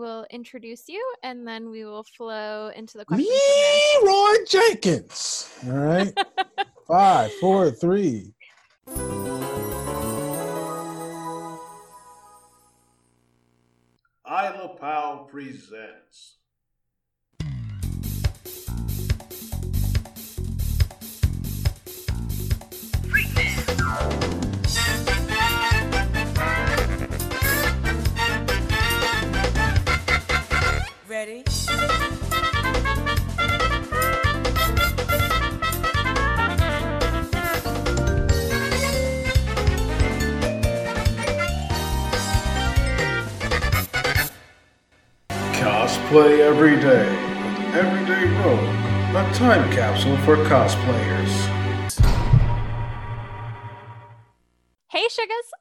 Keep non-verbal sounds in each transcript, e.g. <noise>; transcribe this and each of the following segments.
will introduce you and then we will flow into the questions. Leeroy Jenkins. All right. <laughs> Five, four, three. Isla Powell presents. Ready? Cosplay every day. With Everyday Rogue, a time capsule for cosplayers.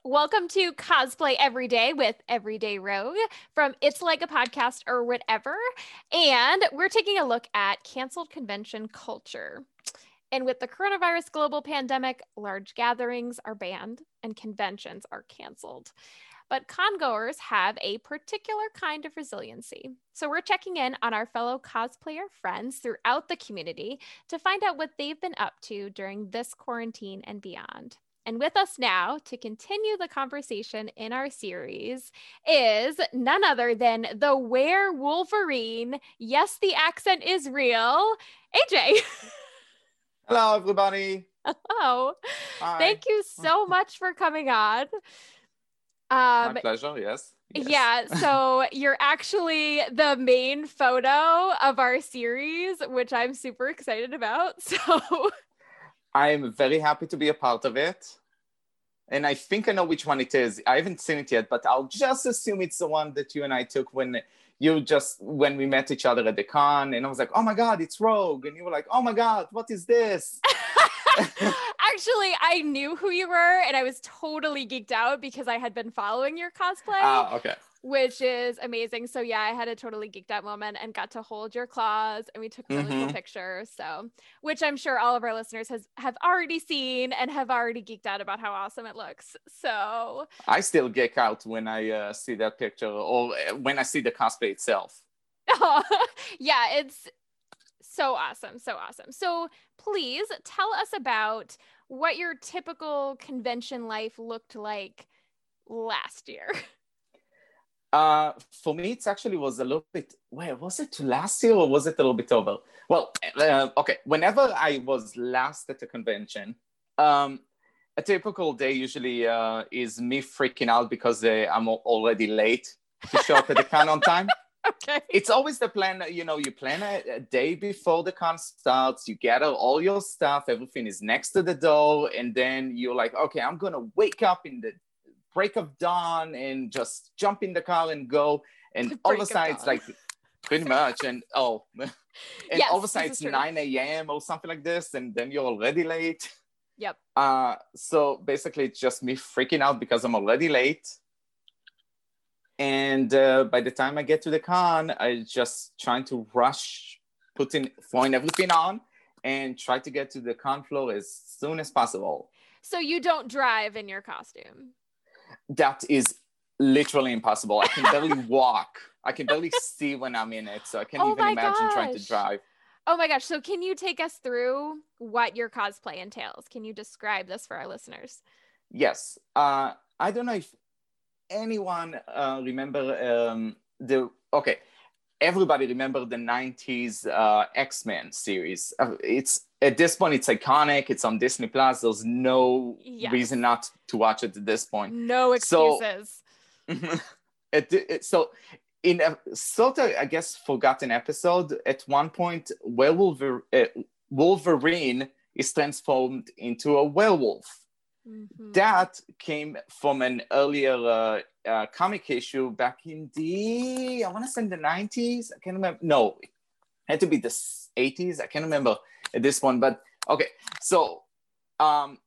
Welcome to Cosplay Every Day with Everyday Rogue from It's Like a Podcast or whatever. And we're taking a look at canceled convention culture. And with the coronavirus global pandemic, large gatherings are banned and conventions are canceled. But congoers have a particular kind of resiliency. So we're checking in on our fellow cosplayer friends throughout the community to find out what they've been up to during this quarantine and beyond. And with us now to continue the conversation in our series is none other than the Were Wolverine. Yes, the accent is real. AJ. Hello, everybody. Hello. Hi. Thank you so <laughs> much for coming on. Um, My pleasure. Yes. Yes. Yeah, <laughs> so you're actually the main photo of our series, which I'm super excited about. <laughs> So I'm very happy to be a part of it. And I think I know which one it is. I haven't seen it yet, but I'll just assume it's the one that you and I took when you just when we met each other at the con. And I was like, oh my God, it's Rogue. And you were like, oh my God, what is this? <laughs> actually, I knew who you were and I was totally geeked out because I had been following your cosplay. Ah, okay. Which is amazing. So yeah, I had a totally geeked out moment and got to hold your claws and we took a really cool Mhm. picture. So which I'm sure all of our listeners has have already seen and have already geeked out about how awesome it looks. So I still geek out when I uh, see that picture or uh, when I see the cosplay itself. <laughs> yeah, it's so awesome. So awesome. So please tell us about what your typical convention life looked like last year. <laughs> Uh, for me, it actually was a little bit. Where was it last year or was it a little bit over? Well, uh, okay. Whenever I was last at a convention, um, a typical day usually uh, is me freaking out because uh, I'm already late to show up at the con on time. <laughs> okay. It's always the plan. You know, you plan a, a day before the con starts. You gather all your stuff. Everything is next to the door, and then you're like, okay, I'm gonna wake up in the break of dawn and just jump in the car and go. And <laughs> all of a sudden, it's like pretty <laughs> much, and oh, <laughs> and Yes, all of a sudden it's true. 9 a.m. or something like this, and then you're already late. Yep. Uh, so basically, it's just me freaking out because I'm already late. And uh, by the time I get to the con, I just trying to rush, putting throwing everything on, and try to get to the con floor as soon as possible. So you don't drive in your costume. That is literally impossible. I can barely <laughs> walk. I can barely see when I'm in it, so I can't Oh even imagine trying to drive. Oh my gosh. So can you take us through what your cosplay entails? Can you describe this for our listeners? Yes. Uh, I don't know if anyone uh, remember um, the okay. Everybody remember the '90s uh, X-Men series. Uh, it's at this point it's iconic. It's on Disney Plus. There's no Yes. reason not to watch it at this point. No So- excuses. <laughs> it, it- so in a sort of I guess forgotten episode, at one point, werewolf uh, Wolverine is transformed into a werewolf Mhm. that came from an earlier uh, uh, comic issue back in the I want to say the 90s. I can't remember. No, it had to be the 80s. I can't remember this one. But okay, so um,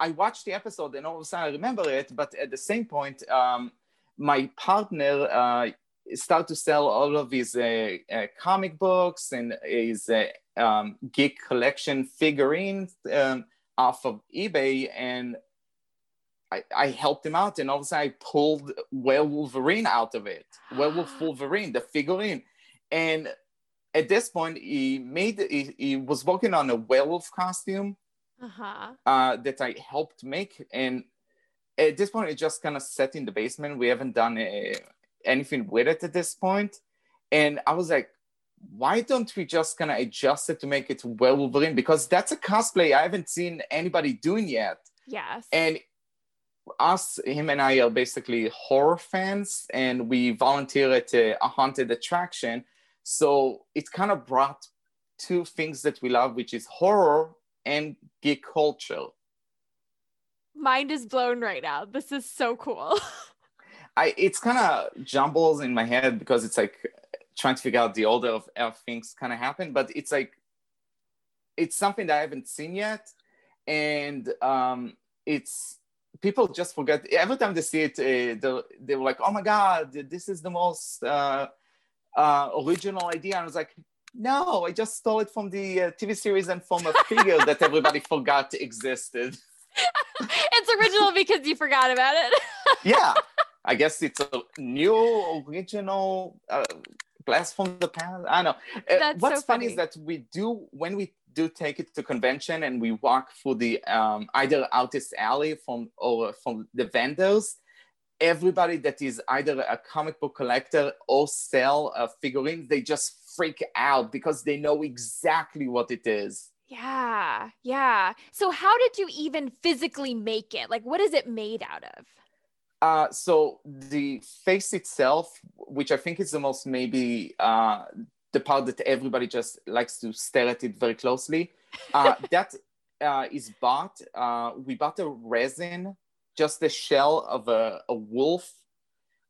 I watched the episode and all of a sudden I remember it. But at the same point, um, my partner uh, started to sell all of his uh, uh, comic books and his uh, um, geek collection figurines um, off of eBay and I, I helped him out, and all of a sudden I pulled Werewolverine out of it, Werewolf <gasps> Wolverine, the figurine, and at this point he made he, he was working on a werewolf costume Uh-huh. uh, that I helped make, and at this point it just kind of set in the basement. We haven't done uh anything with it at this point, and I was like, why don't we just kind of adjust it to make it Werewolverine because that's a cosplay I haven't seen anybody doing yet Yes. and us him and i are basically horror fans and we volunteer at a, a haunted attraction so it kind of brought two things that we love which is horror and geek culture Mind is blown right now. This is so cool. i it's kind of jumbles in my head because it's like trying to figure out the order of how things kind of happen but it's like it's something that i haven't seen yet and um it's people just forget every time they see it uh, they're, they're like oh my god this is the most uh, uh, original idea and i was like no i just stole it from the uh, tv series and from a figure that everybody <laughs> forgot existed <laughs> it's original because you forgot about it. <laughs> yeah i guess it's a new original uh, blast from the past i know Uh, That's what's so funny funny. is that we do when we do take it to convention and we walk through the um, either artist alley from or from the vendors everybody that is either a comic book collector or sell uh, figurines they just freak out because they know exactly what it is yeah. Yeah. So how did you even physically make it? Like what is it made out of? Uh, so the face itself, which I think is the most maybe uh, the part that everybody just likes to stare at it very closely, uh, <laughs> that uh, is bought. Uh, we bought a resin, just the shell of a, a wolf,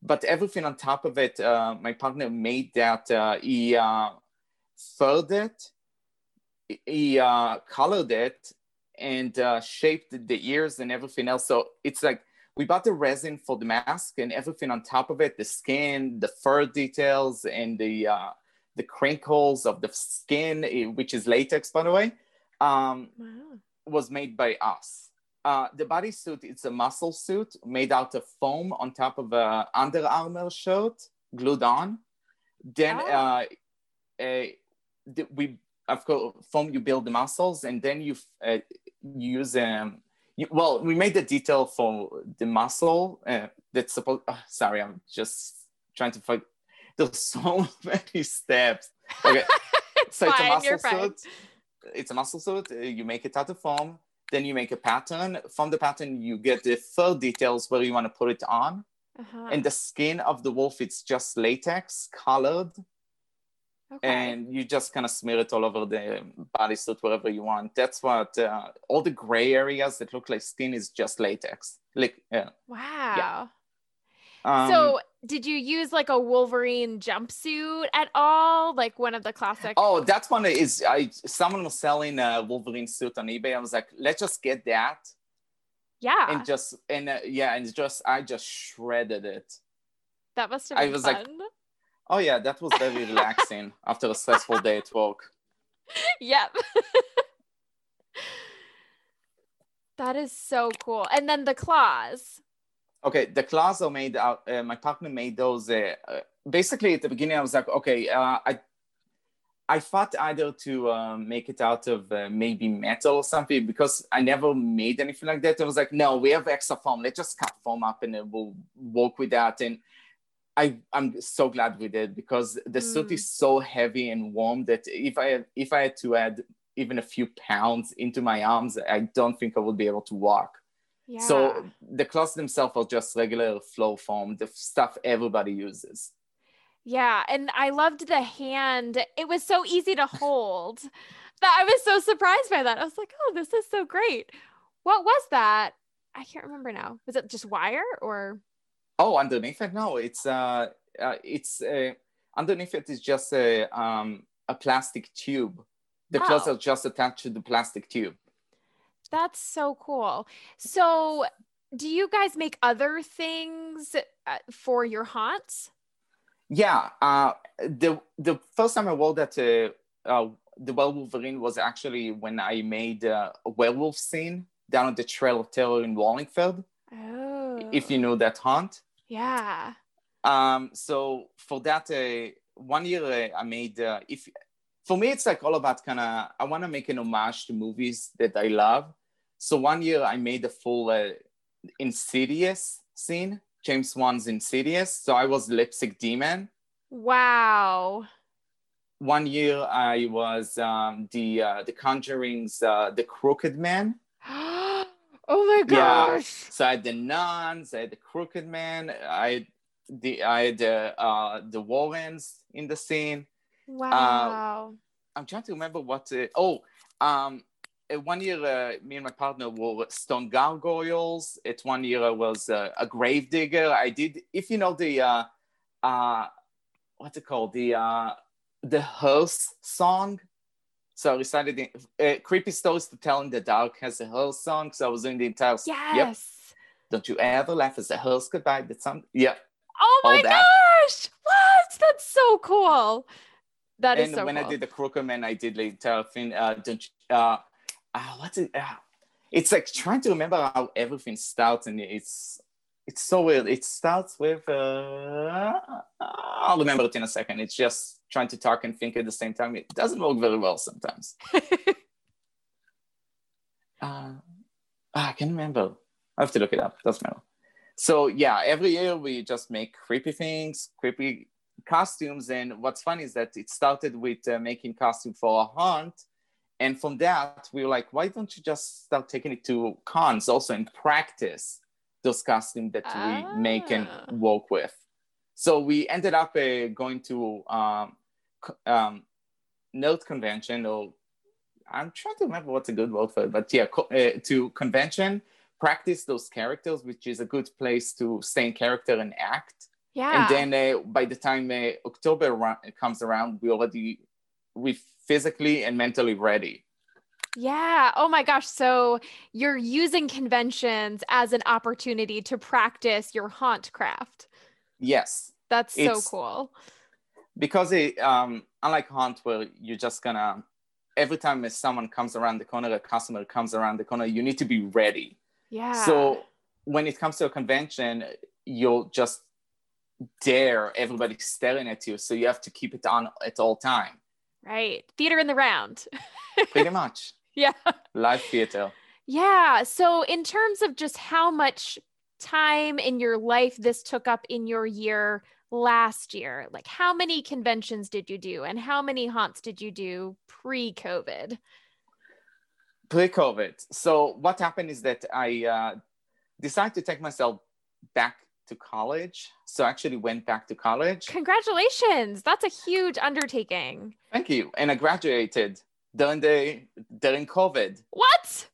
but everything on top of it, uh, my partner made that. Uh, he uh, furred it, he uh, colored it, and uh, shaped the ears and everything else. So it's like we bought the resin for the mask and everything on top of it the skin the fur details and the uh, the crinkles of the skin eh, which is latex by the way um, Wow. was made by us uh, the bodysuit it's a muscle suit made out of foam on top of a under armor shirt glued on then Oh. uh, the, we of course foam you build the muscles and then you uh, use um, you, well, we made the detail for the muscle uh, that's supposed. Oh, sorry, I'm just trying to find. There's <laughs> so many steps. Okay, <laughs> It's so it's a muscle suit. It's a muscle suit. uh, You make it out of foam. Then you make a pattern. From the pattern, you get the fur details where you want to put it on. Uh-huh. And the skin of the wolf, it's just latex colored, okay. and you just kind of smear it all over the bodysuit wherever you want. That's what uh, all the gray areas that look like skin is just latex. Like, yeah. wow. Um, so did you use like a Wolverine jumpsuit at all? Like one of the classic oh, that's one is I someone was selling a Wolverine suit on eBay. I was like, let's just get that Yeah. and just and uh, yeah, and just I just shredded it. that must have I been was like- Oh yeah, that was very relaxing <laughs> after a stressful day at work. yep. <laughs> that is so cool. And then the claws. Okay, the claws i made out. Uh, my partner made those. Uh, uh, basically, at the beginning, I was like, okay, uh, I, I thought either to uh, make it out of uh, maybe metal or something because I never made anything like that. I was like, no, we have extra foam. Let's just cut foam up and uh, we'll work with that. And I, I'm so glad we did because the suit Mm. is so heavy and warm that if I if I had to add even a few pounds into my arms, I don't think I would be able to walk. Yeah. So the cloths themselves are just regular flow foam, the stuff everybody uses. Yeah, and I loved the hand. It was so easy to hold. that I was so surprised by that. I was like, "Oh, this is so great." What was that? I can't remember now. Was it just wire or Oh, underneath it, no, it's uh, uh it's uh, underneath it is just a um a plastic tube. The clothes Oh. are just attached to the plastic tube. That's so cool. So, do you guys make other things uh, for your haunts? Yeah, uh, the the first time I wore that uh, uh, the Wolverine was actually when I made uh, a werewolf scene down at the Trail of Terror in Wallingford. Oh. if you know that haunt. Yeah. Um, so for that, uh, one year I made. Uh, if for me, it's like all about kind of. I want to make an homage to movies that I love. So one year I made the full uh, Insidious scene, James Wan's Insidious. So I was Lipstick Demon. Wow. One year I was um, the uh, the Conjuring's uh, the Crooked Man. <gasps> oh my gosh! Yeah. So I had the nuns, I had the crooked man, I had the I had the uh, the Warrens in the scene. Wow. I'm trying to remember what. Uh, oh, um, uh, one year uh, me and my partner were stone gargoyles. At one year I was uh, a grave digger. I did, if you know the uh, uh, what's it called, the uh, the hearse song. So I recited the uh, creepy stories to tell in the dark has a hearse song. So I was doing the entire. yes. Yep. Don't you ever laugh as the hearse goodbye. That song. Yeah. Oh my gosh. What? That's so cool. That is and so when cool. I did the Crooked Man, I did like entire. Uh, don't you- uh, uh, what's it? Uh, it's like trying to remember how everything starts, and it's it's so weird. It starts with uh, I'll remember it in a second. It's just trying to talk and think at the same time. It doesn't work very well sometimes. <laughs> uh, I can remember. I have to look it up. Doesn't matter. So yeah, every year we just make creepy things, creepy costumes. And what's funny is that it started with uh, making costume for a hunt. And from that, we were like, why don't you just start taking it to cons also and practice those costumes that we make and Ah. work with? So we ended up uh, going to um, um, Nerd Convention, or I'm trying to remember what's a good word for it, but yeah, co- uh, to convention, practice those characters, which is a good place to stay in character and act yeah. and then uh, by the time uh, october ra- comes around we already we physically and mentally ready Yeah. Oh my gosh. So you're using conventions as an opportunity to practice your haunt craft. yes That's so cool. because it um unlike haunt, where you're just gonna every time someone comes around the corner a customer comes around the corner you need to be ready Yeah. so when it comes to a convention you'll just dare everybody staring at you so you have to keep it on at all time right. Theater in the round. <laughs> pretty much yeah. live theater Yeah. So, in terms of just how much time in your life this took up in your year last year, like how many conventions did you do and how many haunts did you do pre COVID? pre-COVID. So what happened is that I uh, decided to take myself back to college. So I actually went back to college. Congratulations. That's a huge undertaking. Thank you. And I graduated during the during COVID. What?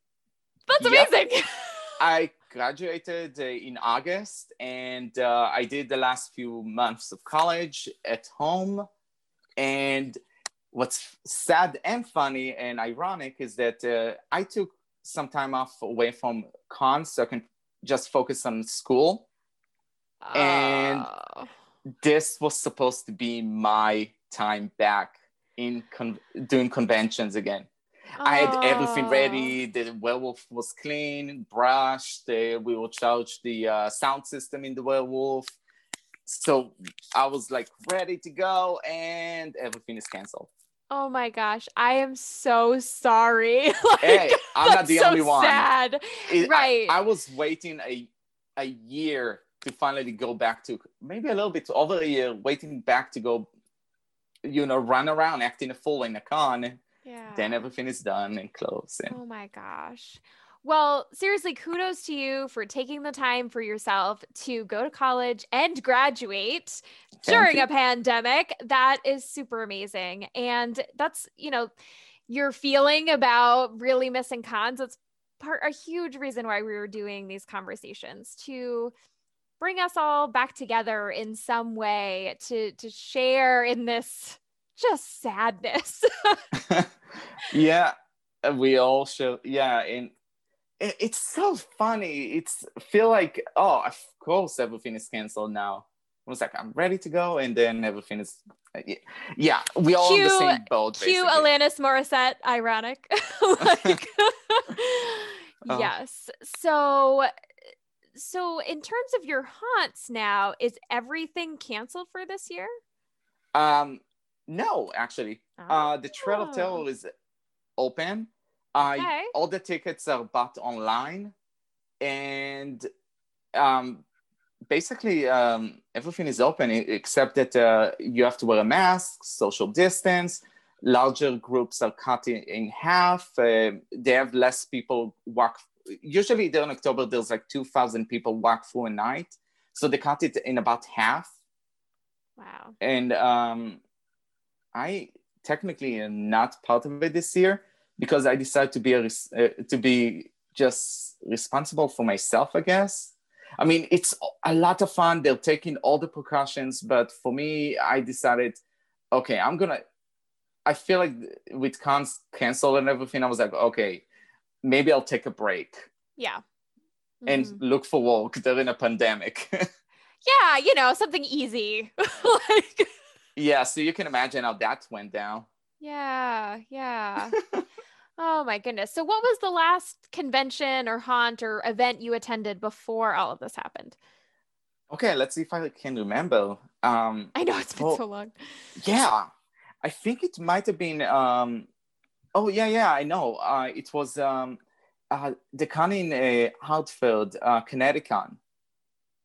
That's Yep. amazing. <laughs> I graduated uh, in August, and uh, I did the last few months of college at home. And what's sad and funny and ironic is that uh, I took some time off away from cons so I can just focus on school. And- Oh. this was supposed to be my time back in con- doing conventions again. I had everything Oh. ready. The werewolf was clean, brushed. Uh, we will charge the uh, sound system in the werewolf. So I was like ready to go, and everything is canceled. Oh my gosh, I am so sorry. <laughs> like, Hey, I'm not the so only one. Sad. It- I- Right. I, was waiting a a year to finally go back to maybe a little bit over a year, waiting back to go, you know, run around acting a fool in a con. Yeah. Then everything is done and closed. And Oh my gosh. Well, seriously, kudos to you for taking the time for yourself to go to college and graduate during you. a pandemic. That is super amazing. And that's, you know, your feeling about really missing cons. It's part a huge reason why we were doing these conversations to bring us all back together in some way to to share in this just sadness. <laughs> <laughs> yeah, we all show. Yeah, and it, it's so funny. It's feel like oh, of course everything is canceled now. I was like, I'm ready to go, and then everything is. Yeah, we all in the Cue- same boat. Cue basically. Alanis Morissette, ironic. <laughs> like, Oh. yes. So, so in terms of your haunts now, is everything canceled for this year? Um, no, actually, uh, the Trail of Oh. Terror is open. Uh, Okay. all the tickets are bought online, and um, basically um, everything is open except that uh, you have to wear a mask, social distance. Larger groups are cut in, in half. Uh, they have less people walk. Usually during October, there's like two thousand people walk through a night, so they cut it in about half Wow. and um, I technically am not part of it this year because I decided to be a res- uh, to be just responsible for myself, I guess. I mean, it's a lot of fun. They're taking all the precautions, but for me, I decided, okay, I'm gonna. I feel like with cons canceled and everything, I was like, okay, maybe I'll take a break Yeah. and Mhm. look for work during a pandemic. <laughs> yeah, you know, something easy. <laughs> like, yeah, so you can imagine how that went down. yeah, yeah. <laughs> oh my goodness. So, what was the last convention or haunt or event you attended before all of this happened? Okay, let's see if I can remember. Um, I know it's been Oh. so long. yeah, I think it might have been. Um, oh yeah, yeah, I know. Uh, it was um, uh, the con in uh, Hartford, uh, Connecticut.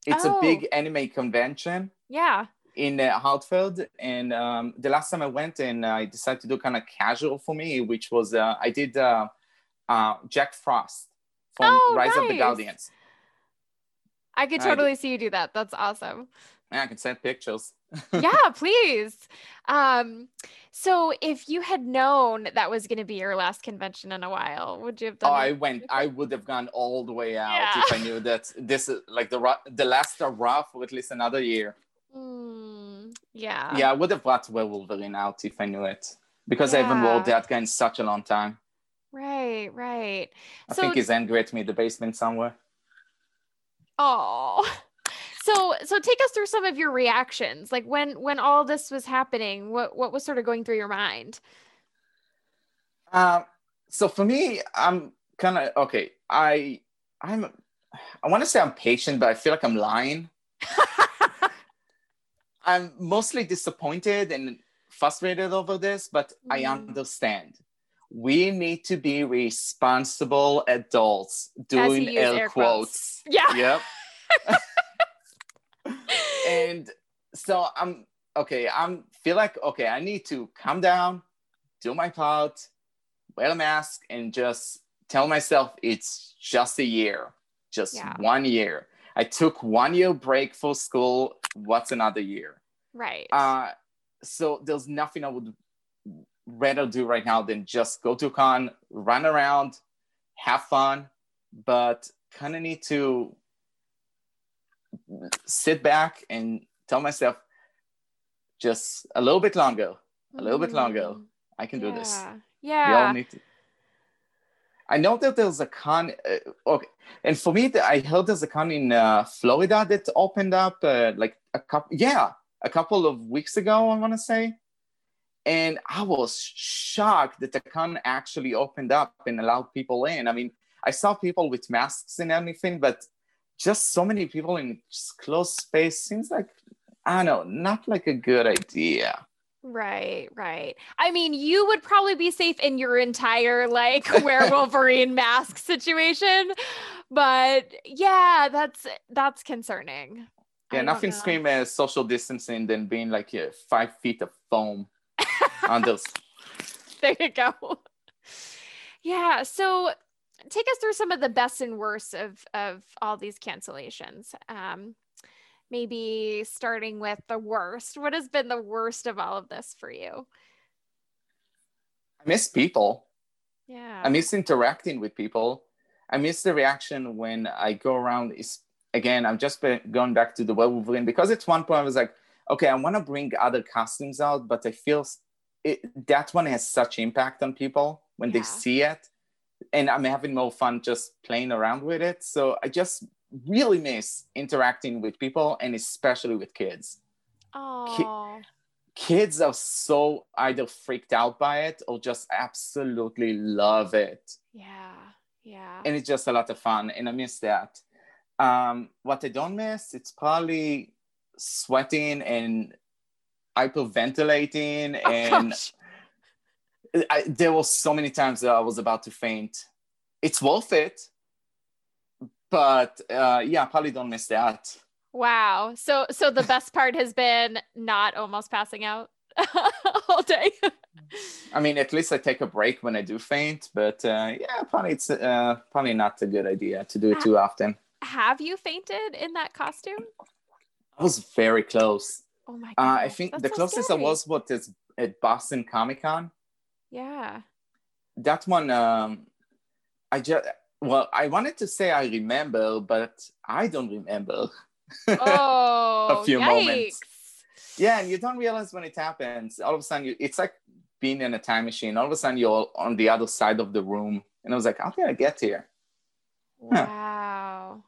It's Oh. a big anime convention Yeah. in uh, Hartford, and um, the last time I went, and I decided to do kind of casual for me, which was uh, I did uh, uh, Jack Frost from Oh, Rise of the nice. Guardians. I could I totally see you do that. That's awesome. Yeah, I can send pictures. <laughs> yeah, please. Um, so if you had known that was going to be your last convention in a while, would you have done? Oh, I went. I would have gone all the way out Yeah. if I knew that this is like the the last are rough for at least another year. Mm, yeah. yeah, I would have brought Werewolverine out if I knew it because I haven't rolled Yeah. that guy in such a long time. Right, right. I So, think he's angry at me in the basement somewhere. oh. <laughs> So, so take us through some of your reactions. Like when when all this was happening, what what was sort of going through your mind? Um, so for me, I'm kind of okay. I I'm I want to say I'm patient, but I feel like I'm lying. <laughs> I'm mostly disappointed and frustrated over this, but I Mhm. understand. We need to be responsible adults doing air quotes. quotes. Yeah. Yep. <laughs> and so I'm okay. I'm feel like okay. I need to calm down, do my part, wear a mask, and just tell myself it's just a year, just Yeah. one year. I took one year break for school. What's another year? Right. Uh, so there's nothing I would rather do right now than just go to con, run around, have fun, but kind of need to sit back and tell myself just a little bit longer. a little bit longer. Mm, I can do this. yeah. We all Yeah. need to. I know that there's a con. Uh, okay, and for me, I heard there's a con in uh, Florida that opened up uh, like a couple. Yeah, a couple of weeks ago. I want to say, and I was shocked that the con actually opened up and allowed people in. I mean, I saw people with masks and everything, but just so many people in just closed space seems like I don't know, not like a good idea. Right, right. I mean, you would probably be safe in your entire like <laughs> Werewolverine mask situation, but yeah, that's that's concerning. Yeah, nothing scream as social distancing than being like uh, five feet of foam on those. <laughs> there you go. <laughs> Yeah, so take us through some of the best and worst of of all these cancellations. Um, maybe starting with the worst. What has been the worst of all of this for you? I miss people. Yeah. I miss interacting with people. I miss the reaction when I go around. Is again, I'm just been going back to the Werewolverine because at one point I was like, okay, I want to bring other costumes out, but I feel it, that one has such impact on people when they see it, and I'm having more fun just playing around with it. So I just really miss interacting with people and especially with kids. Oh. kids are so either freaked out by it or just absolutely love it Yeah. Yeah. and it's just a lot of fun and i miss that Um, what I don't miss, it's probably sweating and hyperventilating <laughs> Oh, and gosh. I, there were so many times that I was about to faint. It's worth it, but uh, yeah, probably don't miss that. Wow. So so the best part has been not almost passing out <laughs> all day. I mean, at least I take a break when I do faint, but uh, yeah, probably it's uh, probably not a good idea to do it too often. Have you fainted in that costume? I was very close. Oh my god. Uh, I think the closest I was what is at Boston Comic Con. Yeah. That one, um, I just well, I wanted to say I remember, but I don't remember. <laughs> Oh, a few yikes. moments. Yeah, and you don't realize when it happens. All of a sudden, you, it's like being in a time machine. All of a sudden, you're on the other side of the room, and I was like, "How did I get here?" Huh. Wow.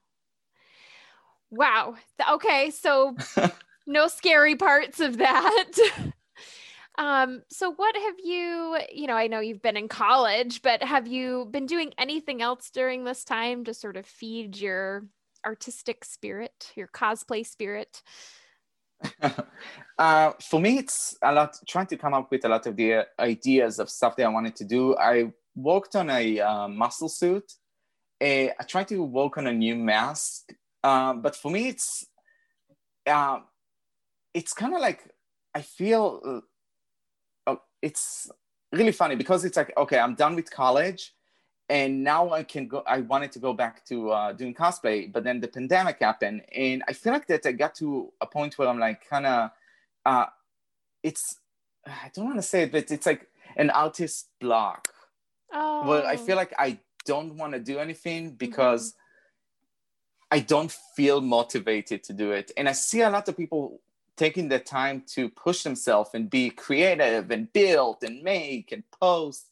Wow. Okay, so <laughs> no scary parts of that. <laughs> um, so what have you, you know, I know you've been in college, but have you been doing anything else during this time to sort of feed your artistic spirit, your cosplay spirit? <laughs> uh, for me, it's a lot trying to come up with a lot of the ideas of stuff that I wanted to do. I worked on a uh, muscle suit. A, I tried to work on a new mask, um, but for me, it's uh, it's kind of like I feel uh, uh, it's really funny because it's like okay, I'm done with college, and now I can go. I wanted to go back to uh, doing cosplay, but then the pandemic happened, and I feel like that I got to a point where I'm like kind of, uh, it's I don't want to say it, but it's like an artist block Oh, well I feel like I don't want to do anything because I don't feel motivated to do it. And I see a lot of people taking the time to push themselves and be creative and build and make and post.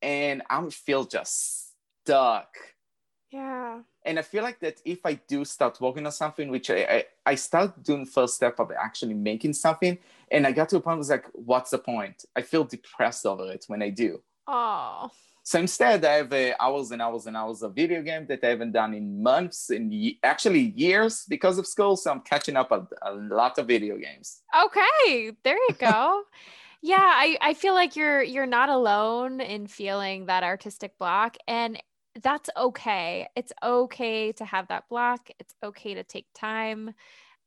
And I feel just stuck. yeah. And I feel like that if I do start working on something, which I, I, I start doing first step of actually making something, and I got to a point where I was like, what's the point? I feel depressed over it when I do. Oh, So instead, I have uh, hours and hours and hours of video game that I haven't done in months and ye- actually years because of school. So I'm catching up a, a lot of video games. Okay, there you go. <laughs> yeah, I, I feel like you're you're not alone in feeling that artistic block and that's okay. It's okay to have that block. It's okay to take time.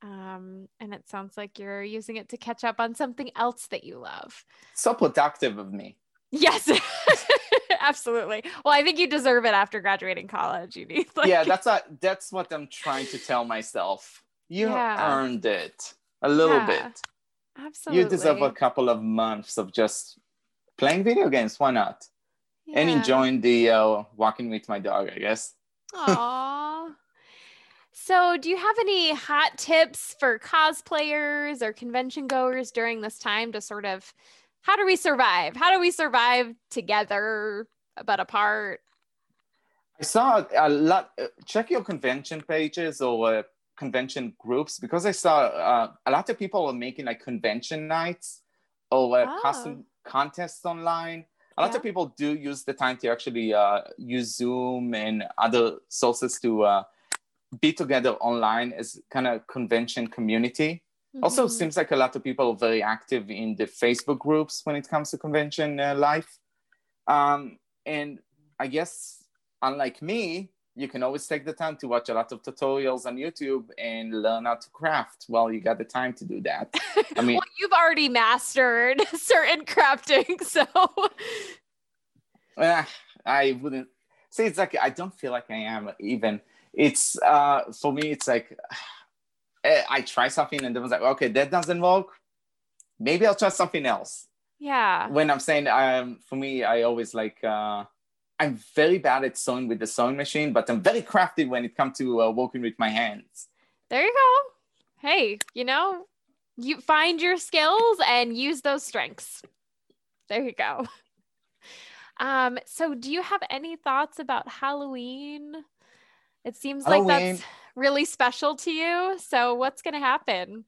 Um, and it sounds like you're using it to catch up on something else that you love. So productive of me. Yes, <laughs> absolutely. Well, I think you deserve it after graduating college. You need like yeah, that's a, that's what I'm trying to tell myself. You Yeah. earned it a little Yeah, bit. absolutely. You deserve a couple of months of just playing video games. Why not? And enjoying the uh, walking with my dog, I guess. Aw. So, do you have any hot tips for cosplayers or convention goers during this time to sort of how do we survive? How do we survive together but apart? I saw a lot. uh, Check your convention pages or uh, convention groups because I saw uh, a lot of people are making like convention nights or uh, Oh. costume contests online. A lot Yeah. of people do use the time to actually uh, use Zoom and other sources to uh, be together online as kind of convention community. Also, Mhm. seems like a lot of people are very active in the Facebook groups when it comes to convention uh, life. Um, and I guess, unlike me, you can always take the time to watch a lot of tutorials on YouTube and learn how to craft while you got the time to do that. I <laughs> mean, well, you've already mastered <laughs> certain crafting, <laughs> so eh, I wouldn't say it's like I don't feel like I am even. It's uh, for me, it's like <sighs> eh, I try something and then I was like, okay, that doesn't work. Maybe I'll try something else. Yeah. when I'm saying um, for me, I always like uh, I'm very bad at sewing with the sewing machine, but I'm very crafty when it comes to uh, working with my hands. There you go. Hey, you know, you find your skills and use those strengths. There you go. Um, so do you have any thoughts about Halloween? It seems like that's really special to you. So what's going to happen?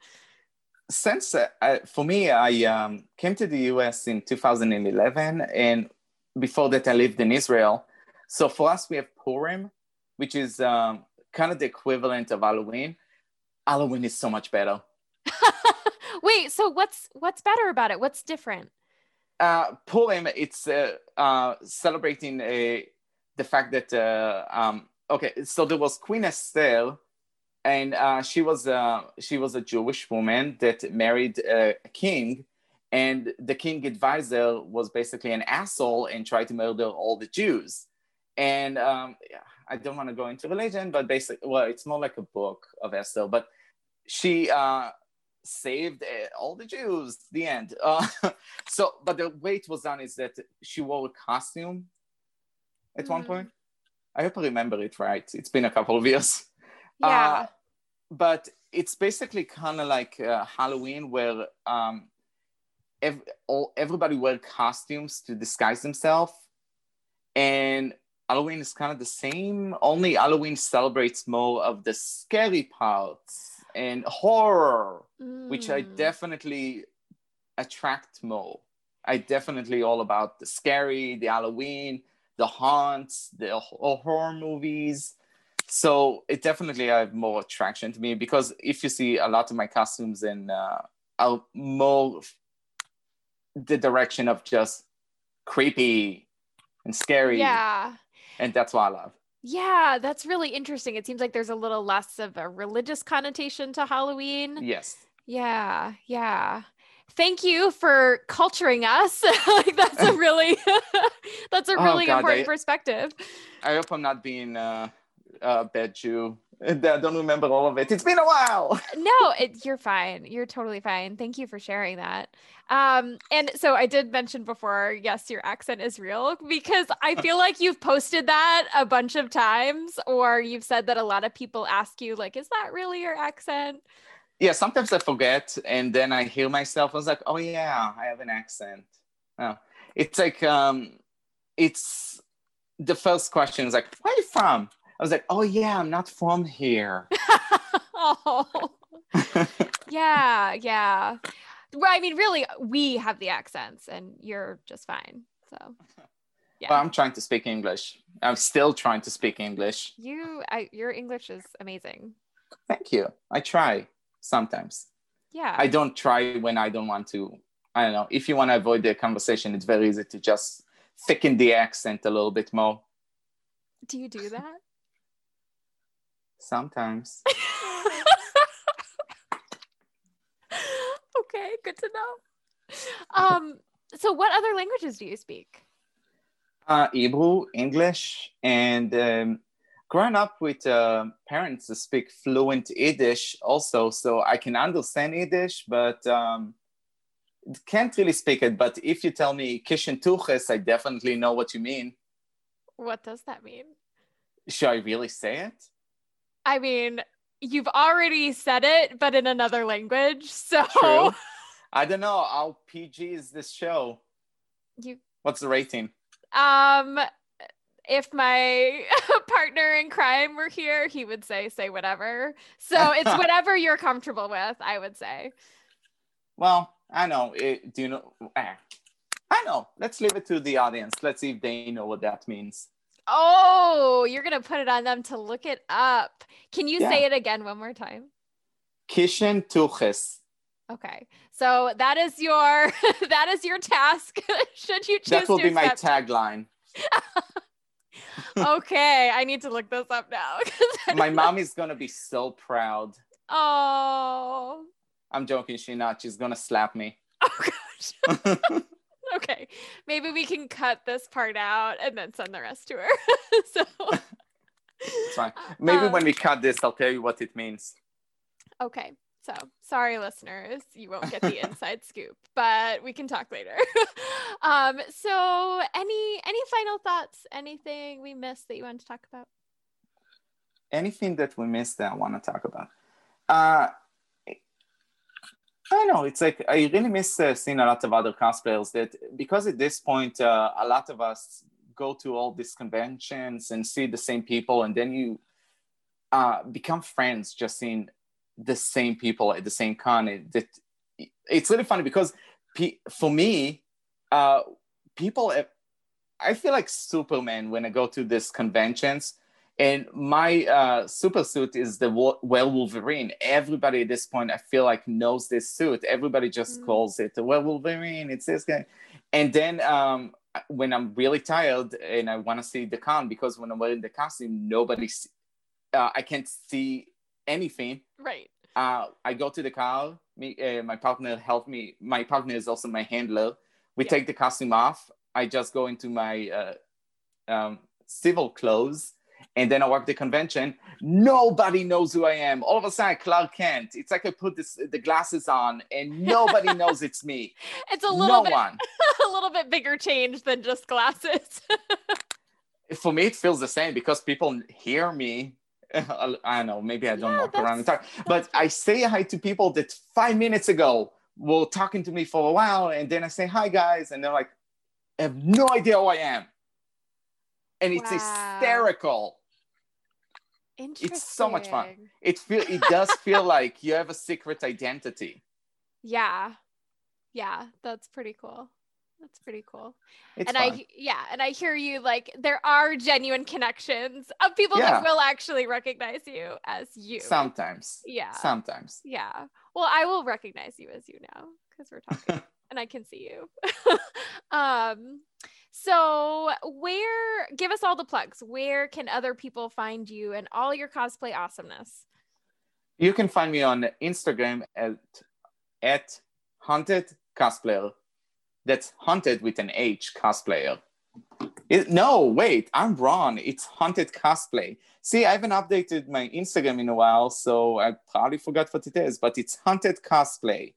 Since uh, for me, I um, came to the US in 2011, and before that, I lived in Israel. So for us, we have Purim, which is um, kind of the equivalent of Halloween. Halloween is so much better. <laughs> Wait, so what's what's better about it? What's different? Uh, Purim, it's uh, uh, celebrating uh, the fact that uh, um, okay, so there was Queen Esther, and uh, she was uh, she was a Jewish woman that married a king, and the king advisor was basically an asshole and tried to murder all the Jews. And um, I don't want to go into religion, but basically, well, it's more like a book of Esther, but she uh, saved uh, all the Jews. The end. Uh, <laughs> so, but the way it was done is that she wore a costume at mm. one point. I hope I remember it right. It's been a couple of years. Yeah. Uh, but it's basically kind of like uh, Halloween, where um, ev- all, everybody wear costumes to disguise themselves, and Halloween is kind of the same. Only Halloween celebrates more of the scary parts and horror, mm. which I mm. definitely attract more. I definitely all about the scary, the Halloween, the haunts, the horror movies. So it definitely have more attraction to me because if you see a lot of my costumes in uh, are more the direction of just creepy and scary. Yeah. And that's what I love. Yeah, that's really interesting. It seems like there's a little less of a religious connotation to Halloween. Yes. Yeah, yeah. Thank you for culturing us. <laughs> like that's a <laughs> really <laughs> that's a oh, really oh, God, important I, perspective. I hope I'm not being uh, a bad Jew. I don't remember all of it. It's been a while. <laughs> no, it, you're fine. You're totally fine. Thank you for sharing that. Um, and so I did mention before, yes, your accent is real because I <laughs> feel like you've posted that a bunch of times, or you've said that a lot of people ask you, like, is that really your accent? Yeah, sometimes I forget, and then I hear myself. I was like, oh yeah, I have an accent. Oh. It's like um, it's the first question is like, where are you from? I was like, oh yeah, I'm not from here. <laughs> oh. <laughs> yeah, yeah. Well, I mean, really, we have the accents, and you're just fine. So, yeah. Well, I'm trying to speak English. I'm still trying to speak English. You, I, your English is amazing. Thank you. I try sometimes. Yeah. I don't try when I don't want to. I don't know. If you want to avoid the conversation, it's very easy to just thicken the accent a little bit more. Do you do that? Sometimes. <laughs> okay, good to know. Um, so what other languages do you speak? Uh, Hebrew, English, and um, growing up with uh, parents that speak fluent Yiddish also, so I can understand Yiddish, but um, can't really speak it. But if you tell me kishen tuches, I definitely know what you mean. What does that mean? Should I really say it? I mean, you've already said it, but in another language. So True. <laughs> I don't know. How PG is this show? You what's the rating? Um if my <laughs> partner in crime were here, he would say say whatever. So <laughs> it's whatever you're comfortable with, I would say. Well, I know. It, do you know? Eh, I know. Let's leave it to the audience. Let's see if they know what that means. Oh, you're gonna put it on them to look it up. Can you yeah. say it again one more time? Kishen tuches. Okay, so that is your <laughs> that is your task. <laughs> Should you choose? That will be my tagline. <laughs> okay, I need to look this up now. my mom is gonna be so proud. Oh. I'm joking. She's not. She's gonna slap me. Oh gosh. Okay, maybe we can cut this part out and then send the rest to her. <laughs> so it's fine. <laughs> Maybe um, when we cut this, I'll tell you what it means. Okay. So sorry, listeners, you won't get the <laughs> inside scoop, but we can talk later. um, so any any final thoughts? Anything we missed that you want to talk about? Anything that we missed that I want to talk about? Uh, I know. It's like I really miss uh, seeing a lot of other cosplayers that because at this point uh, a lot of us go to all these conventions and see the same people, and then you uh, become friends just seeing the same people at the same con. It, it, it's really funny because pe- for me, uh, people, I feel like Superman when I go to these conventions And my uh, super suit is the Wo- Werewolverine. Everybody at this point, I feel like, knows this suit. Everybody just Mm. calls it the Werewolverine. It's this guy. And then um, when I'm really tired and I want to see the con, because when I'm wearing the costume, nobody, uh, I can't see anything. Right. Uh, I go to the car. Me, uh, my partner helped me. My partner is also my handler. We Yeah. take the costume off. I just go into my uh, um, civil clothes, and then I walk the convention. Nobody knows who I am. All of a sudden, Clark Kent. It's like I put this, the glasses on, and nobody <laughs> knows it's me. It's a little no bit one. <laughs> a little bit bigger change than just glasses. <laughs> For me, it feels the same because people hear me. I don't know. Maybe I don't Yeah, walk around and talk, but I say hi to people that five minutes ago were talking to me for a while, and then I say hi, guys, and they're like, I have no idea who I am, and it's Wow. hysterical. Interesting. so much fun. It feel it does feel <laughs> like you have a secret identity. Yeah. Yeah, that's pretty cool. That's pretty cool. It's and fun. I yeah, and I hear you like there are genuine connections of people Yeah. that will actually recognize you as you. sometimes, yeah. sometimes. Yeah. Well, I will recognize you as you now because we're talking <laughs> and I can see you. <laughs> um so where give us all the plugs. Where can other people find you and all your cosplay awesomeness? You can find me on Instagram at at haunted cosplayer. That's haunted with an H cosplayer. It- no, wait, I'm wrong. It's haunted cosplay. See, I haven't updated my Instagram in a while, so I probably forgot what it is, but it's haunted cosplay.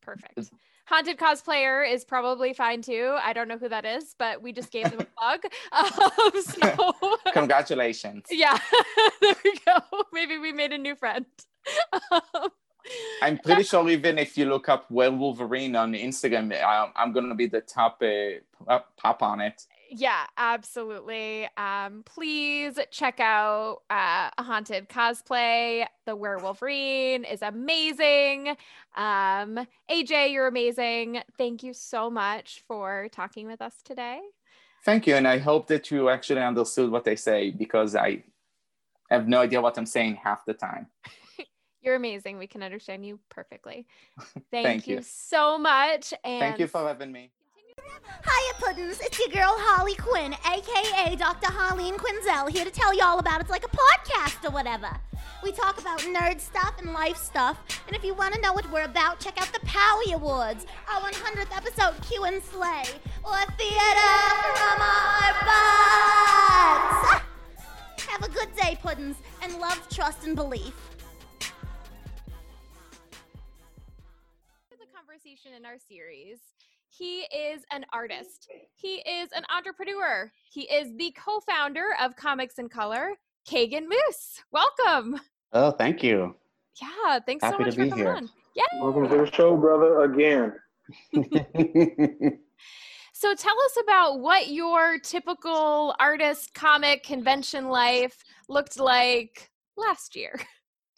Perfect. Haunted cosplayer is probably fine too. I don't know who that is, but we just gave them a <laughs> plug. <laughs> Um, so <laughs> Congratulations. yeah, there we go. Maybe we made a new friend. Um, I'm pretty sure even if you look up Werewolverine on Instagram, I, I'm going to be the top uh, pop on it. Yeah, absolutely. Um, please check out uh, Haunted Cosplay. The Werewolf Werewolverine is amazing. Um, AJ, you're amazing. Thank you so much for talking with us today. Thank you. And I hope that you actually understood what I say because I have no idea what I'm saying half the time. <laughs> You're amazing. We can understand you perfectly. <laughs> Thank, Thank you. you. so much. And Thank you for having me. Hiya, Puddins. It's your girl Harley Quinn, aka Dr. Harleen Quinzel, here to tell you all about it's like a podcast or whatever. We talk about nerd stuff and life stuff, and if you want to know what we're about, check out the Powie Awards, our 100th episode, Q and Slay, or Theater from Our Butts. Ah! Have a good day, Puddins, and love, trust, and belief. the conversation in our series. He is an artist. He is an entrepreneur. He is the co-founder of Comics in Color, Kagan Moose. Welcome. Oh, thank you. Yeah, thanks so Happy to much for be coming here. on. Yeah. Welcome to the show, brother, again. <laughs> So tell us about what your typical artist comic convention life looked like last year.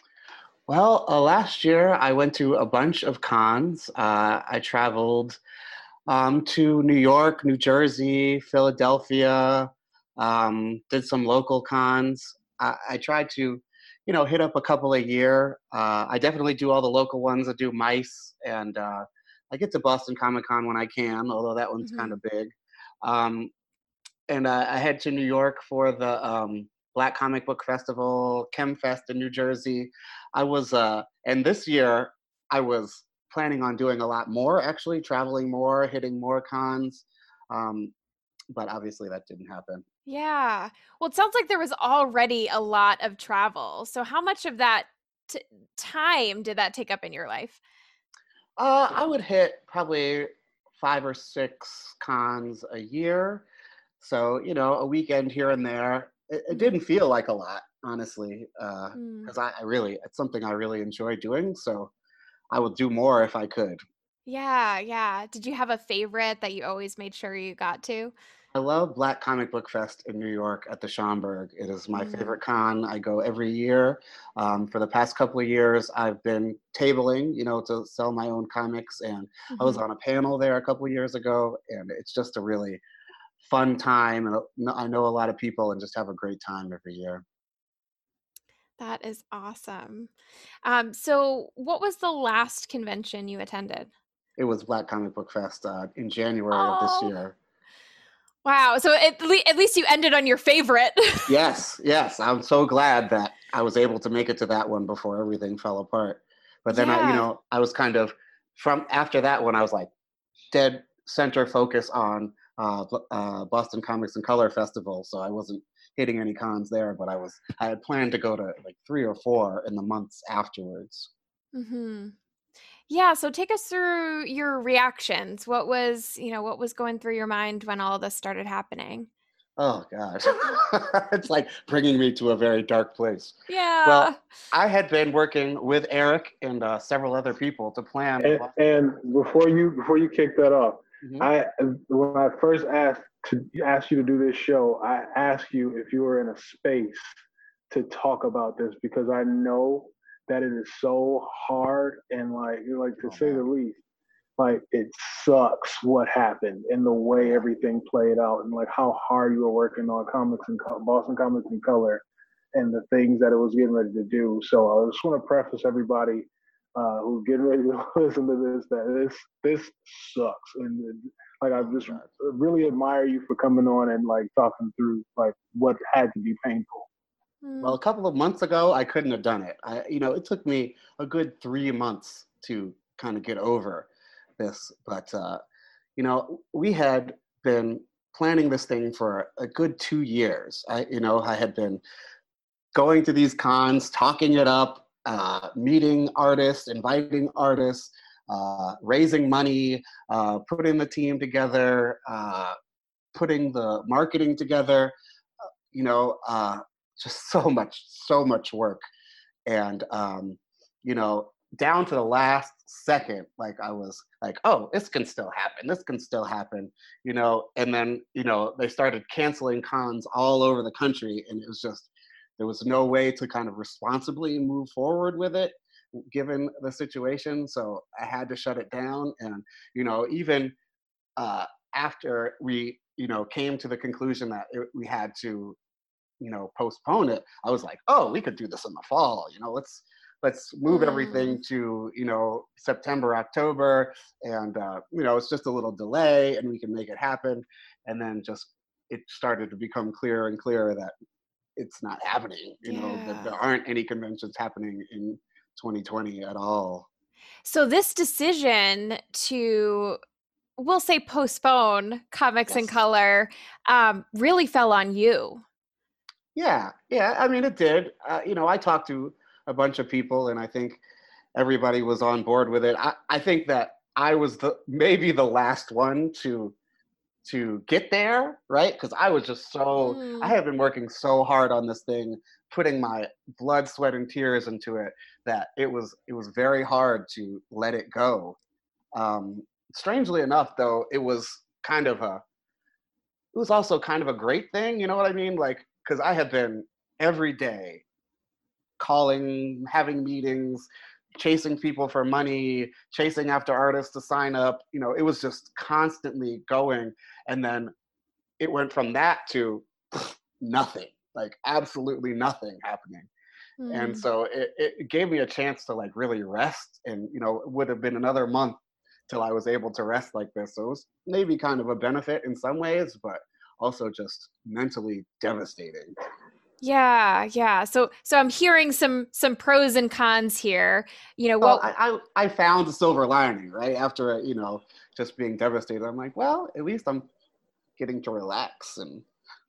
<laughs> well, uh, last year I went to a bunch of cons. Uh, I traveled um, to New York, New Jersey, Philadelphia, um, did some local cons. I, I tried to, you know, hit up a couple a year. Uh, I definitely do all the local ones. I do MICE, and uh, I get to Boston Comic Con when I can, although that one's Mhm. kind of big. Um, and uh, I head to New York for the um, Black Comic Book Festival, ChemFest in New Jersey. I was, uh, and this year I was planning on doing a lot more, actually traveling more, hitting more cons. Um, but obviously that didn't happen. Yeah. Well, it sounds like there was already a lot of travel. So how much of that t- time did that take up in your life? Uh, I would hit probably five or six cons a year. So, you know, a weekend here and there. It, it didn't feel like a lot, honestly, Mm. because I, I really, it's something I really enjoy doing. So I would do more if I could. Yeah, yeah. Did you have a favorite that you always made sure you got to? I love Black Comic Book Fest in New York at the Schomburg. It is my Mm. favorite con. I go every year. Um, for the past couple of years, I've been tabling, you know, to sell my own comics, and I was Mhm. on a panel there a couple of years ago, and it's just a really fun time, and uh, I know a lot of people, and just have a great time every year. That is awesome. Um, so, what was the last convention you attended? It was Black Comic Book Fest uh, in January oh. of this oh. year. Wow. So at, le- at least you ended on your favorite. <laughs> yes. Yes. I'm so glad that I was able to make it to that one before everything fell apart. But then yeah. I, you know, I was kind of from after that one, I was like dead center focus on uh, uh, Boston Comics in Color Festival. So I wasn't hitting any cons there, but I was, I had planned to go to like three or four in the months afterwards. Hmm. Yeah, so take us through your reactions. What was, you know, what was going through your mind when all this started happening? Oh God, <laughs> it's like bringing me to a very dark place. Yeah. Well, I had been working with Eric and uh, several other people to plan. And, and, before you before you kick that off, mm-hmm. I when I first asked to ask you to do this show, I ask you if you are in a space to talk about this because I know that it is so hard and like like to say the least like it sucks what happened and the way everything played out and like how hard you were working on comics and Boston Comics in Color and the things that it was getting ready to do. So I just want to preface everybody uh, who's getting ready to <laughs> listen to this that this this sucks and like I just really admire you for coming on and like talking through like what had to be painful. Well, a couple of months ago, I couldn't have done it. I, you know, it took me a good three months to kind of get over this, but uh, you know, we had been planning this thing for a good two years. I, you know, I had been going to these cons, talking it up, uh, meeting artists, inviting artists, uh, raising money, uh, putting the team together, uh, putting the marketing together. You know, uh, just so much, so much work. And, um, you know, down to the last second, like I was like, oh, this can still happen. This can still happen, you know. And then, you know, they started canceling cons all over the country. And it was just, there was no way to kind of responsibly move forward with it given the situation. So I had to shut it down. And, you know, even uh, after we, you know, came to the conclusion that it, we had to you know postpone it i was like oh we could do this in the fall you know let's let's move mm. everything to you know september october and uh, you know it's just a little delay and we can make it happen and then just it started to become clearer and clearer that it's not happening you yeah. know that there aren't any conventions happening in 2020 at all so this decision to we'll say postpone comics yes. in color um, really fell on you yeah, yeah. I mean, it did. Uh, you know, I talked to a bunch of people, and I think everybody was on board with it. I, I think that I was the maybe the last one to to get there, right? Because I was just so mm. I have been working so hard on this thing, putting my blood, sweat, and tears into it that it was it was very hard to let it go. Um, strangely enough, though, it was kind of a it was also kind of a great thing. You know what I mean? Like because I had been every day calling, having meetings, chasing people for money, chasing after artists to sign up. You know, it was just constantly going. And then it went from that to <laughs> nothing, like absolutely nothing happening. Mm. And so it, it gave me a chance to like really rest. And, you know, it would have been another month till I was able to rest like this. So it was maybe kind of a benefit in some ways, but also just mentally devastating. Yeah, yeah. So so I'm hearing some some pros and cons here. You know, well, I, I, I found a silver lining, right? After you know, just being devastated. I'm like, well, at least I'm getting to relax and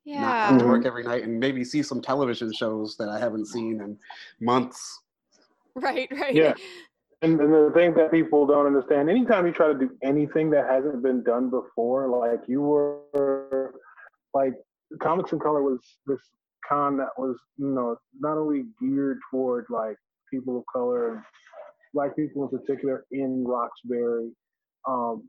yeah. not have to work every night and maybe see some television shows that I haven't seen in months. Right, right. Yeah. <laughs> And, and the thing that people don't understand, anytime you try to do anything that hasn't been done before, like you were like Comics in Color was this con that was, you know, not only geared toward like people of color, black people in particular in Roxbury. Um,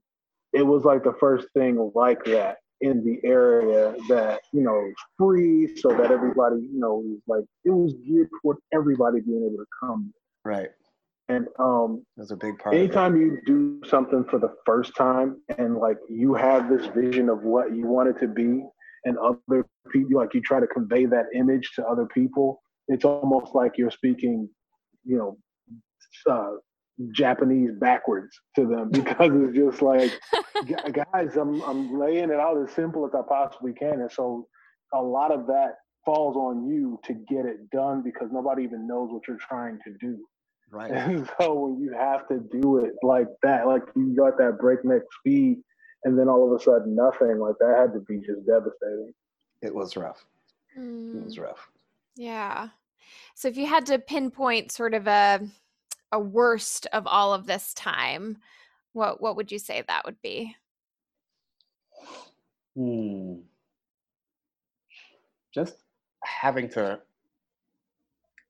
it was like the first thing like that in the area that you know free, so that everybody, you know, was like it was geared toward everybody being able to come. Right. And um, That's a big part. anytime you do something for the first time and like you have this vision of what you want it to be, and other people like you try to convey that image to other people, it's almost like you're speaking, you know, uh, Japanese backwards to them <laughs> because it's just like, <laughs> guys, I'm I'm laying it out as simple as I possibly can, and so a lot of that falls on you to get it done because nobody even knows what you're trying to do. Right. And <laughs> so when you have to do it like that, like you got that breakneck speed, and then all of a sudden nothing, like that had to be just devastating. It was rough. It Mm, was rough. yeah. So if you had to pinpoint sort of a a worst of all of this time, what what would you say that would be? Hmm. Just having to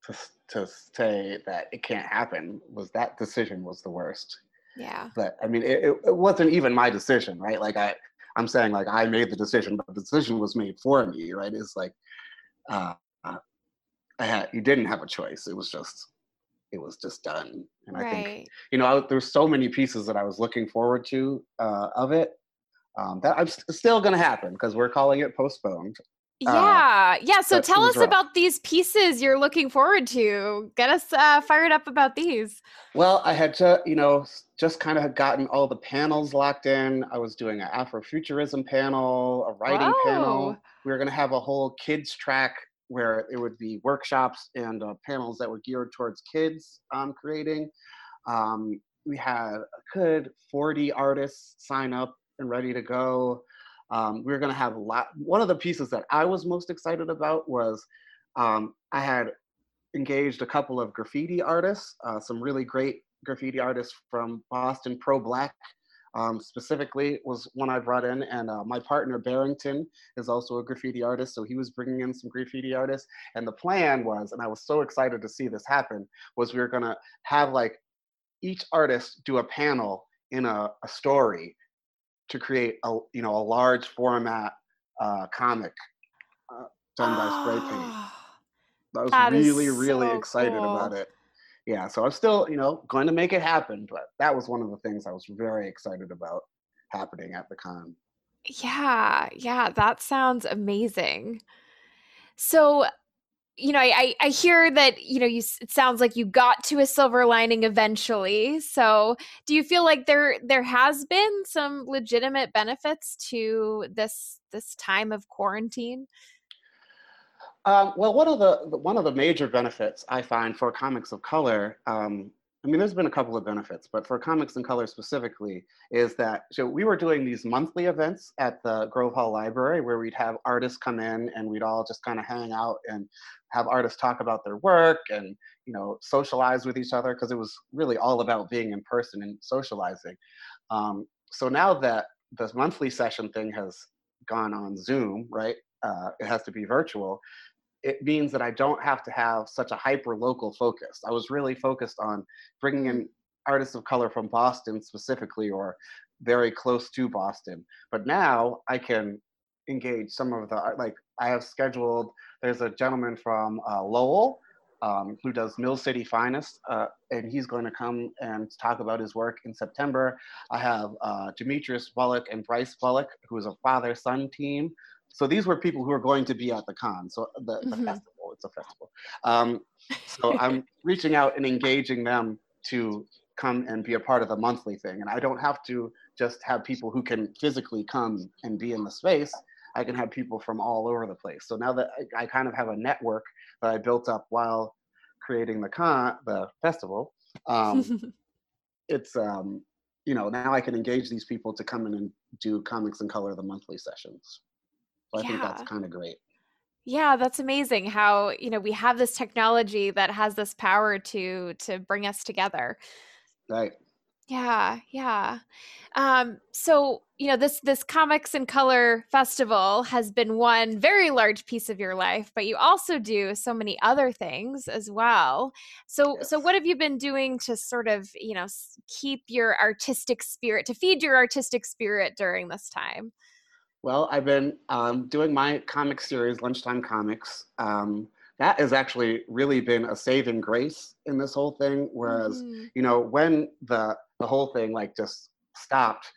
to to say that it can't happen was that decision was the worst. Yeah. But I mean, it, it, wasn't even my decision, right? Like I, I'm saying like I made the decision, but the decision was made for me, right? It's like, uh, uh, I had you didn't have a choice. It was just, it was just done. And I think you know, I, there's so many pieces that I was looking forward to uh, of it. Um, that I'm st- still going to happen because we're calling it postponed. Uh, Yeah. yeah. So tell us rough. about these pieces you're looking forward to. Get us uh, fired up about these. Well, I had to, you know, just kind of gotten all the panels locked in. I was doing an Afrofuturism panel, a writing panel. Whoa. We were going to have a whole kids track where it would be workshops and uh, panels that were geared towards kids um, creating. Um, we had a good 40 artists sign up and ready to go. Um, we were going to have a lot. One of the pieces that I was most excited about was um, I had engaged a couple of graffiti artists, uh, some really great graffiti artists from Boston, Pro Black um, specifically was one I brought in, and uh, my partner Barrington is also a graffiti artist, so he was bringing in some graffiti artists. And the plan was, and I was so excited to see this happen, was we were gonna have like each artist do a panel in a, a story to create a you know a large format uh, comic uh, done by spray paint. Oh, I was That really, really so excited about it. Yeah, so I'm still, you know, going to make it happen, but that was one of the things I was very excited about happening at the con. Yeah, yeah, that sounds amazing. So, you know, I, I hear that, you know, you it sounds like you got to a silver lining eventually. So, do you feel like there there has been some legitimate benefits to this this time of quarantine? Um, well, one of the one of the major benefits I find for comics of color, um, I mean, there's been a couple of benefits, but for comics in color specifically, is that so we were doing these monthly events at the Grove Hall Library where we'd have artists come in and we'd all just kind of hang out and have artists talk about their work and you know socialize with each other because it was really all about being in person and socializing. Um, so now that this monthly session thing has gone on Zoom, right? Uh, it has to be virtual it means that I don't have to have such a hyper local focus. I was really focused on bringing in artists of color from Boston specifically or very close to Boston. But now I can engage some of the art. Like I have scheduled, there's a gentleman from uh, Lowell um, who does Mill City Finest, uh, and he's going to come and talk about his work in September. I have uh, Demetrius Bullock and Bryce Bullock, who is a father son team. So these were people who are going to be at the con. So the, the Mhm. festival, it's a festival. Um, so I'm <laughs> reaching out and engaging them to come and be a part of the monthly thing. And I don't have to just have people who can physically come and be in the space. I can have people from all over the place. So now that I, I kind of have a network that I built up while creating the con, the festival, um, <laughs> it's um, you know now I can engage these people to come in and do comics in color the monthly sessions. So I think that's kind of great. Yeah, that's amazing how, you know, we have this technology that has this power to to bring us together. Right. Yeah, yeah. Um, so, you know, this this Comics in Color Festival has been one very large piece of your life, but you also do so many other things as well. So, so what have you been doing to sort of, you know, keep your artistic spirit, to feed your artistic spirit during this time? Well, I've been um, doing my comic series, Lunchtime Comics, um, that has actually really been a saving grace in this whole thing. Whereas, mm-hmm. you know, when the the whole thing like just stopped,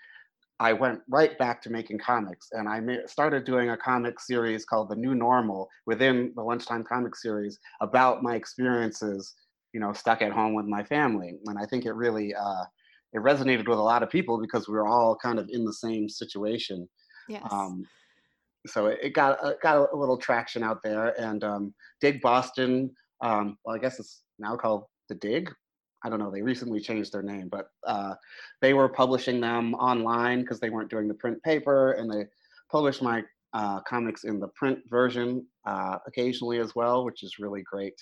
I went right back to making comics, and I ma- started doing a comic series called The New Normal within the Lunchtime Comic Series about my experiences, you know, stuck at home with my family. And I think it really uh, it resonated with a lot of people because we were all kind of in the same situation. Yes. Um, so it got uh, got a little traction out there, and um, Dig Boston. Um, well, I guess it's now called the Dig. I don't know. They recently changed their name, but uh, they were publishing them online because they weren't doing the print paper, and they published my uh, comics in the print version uh, occasionally as well, which is really great.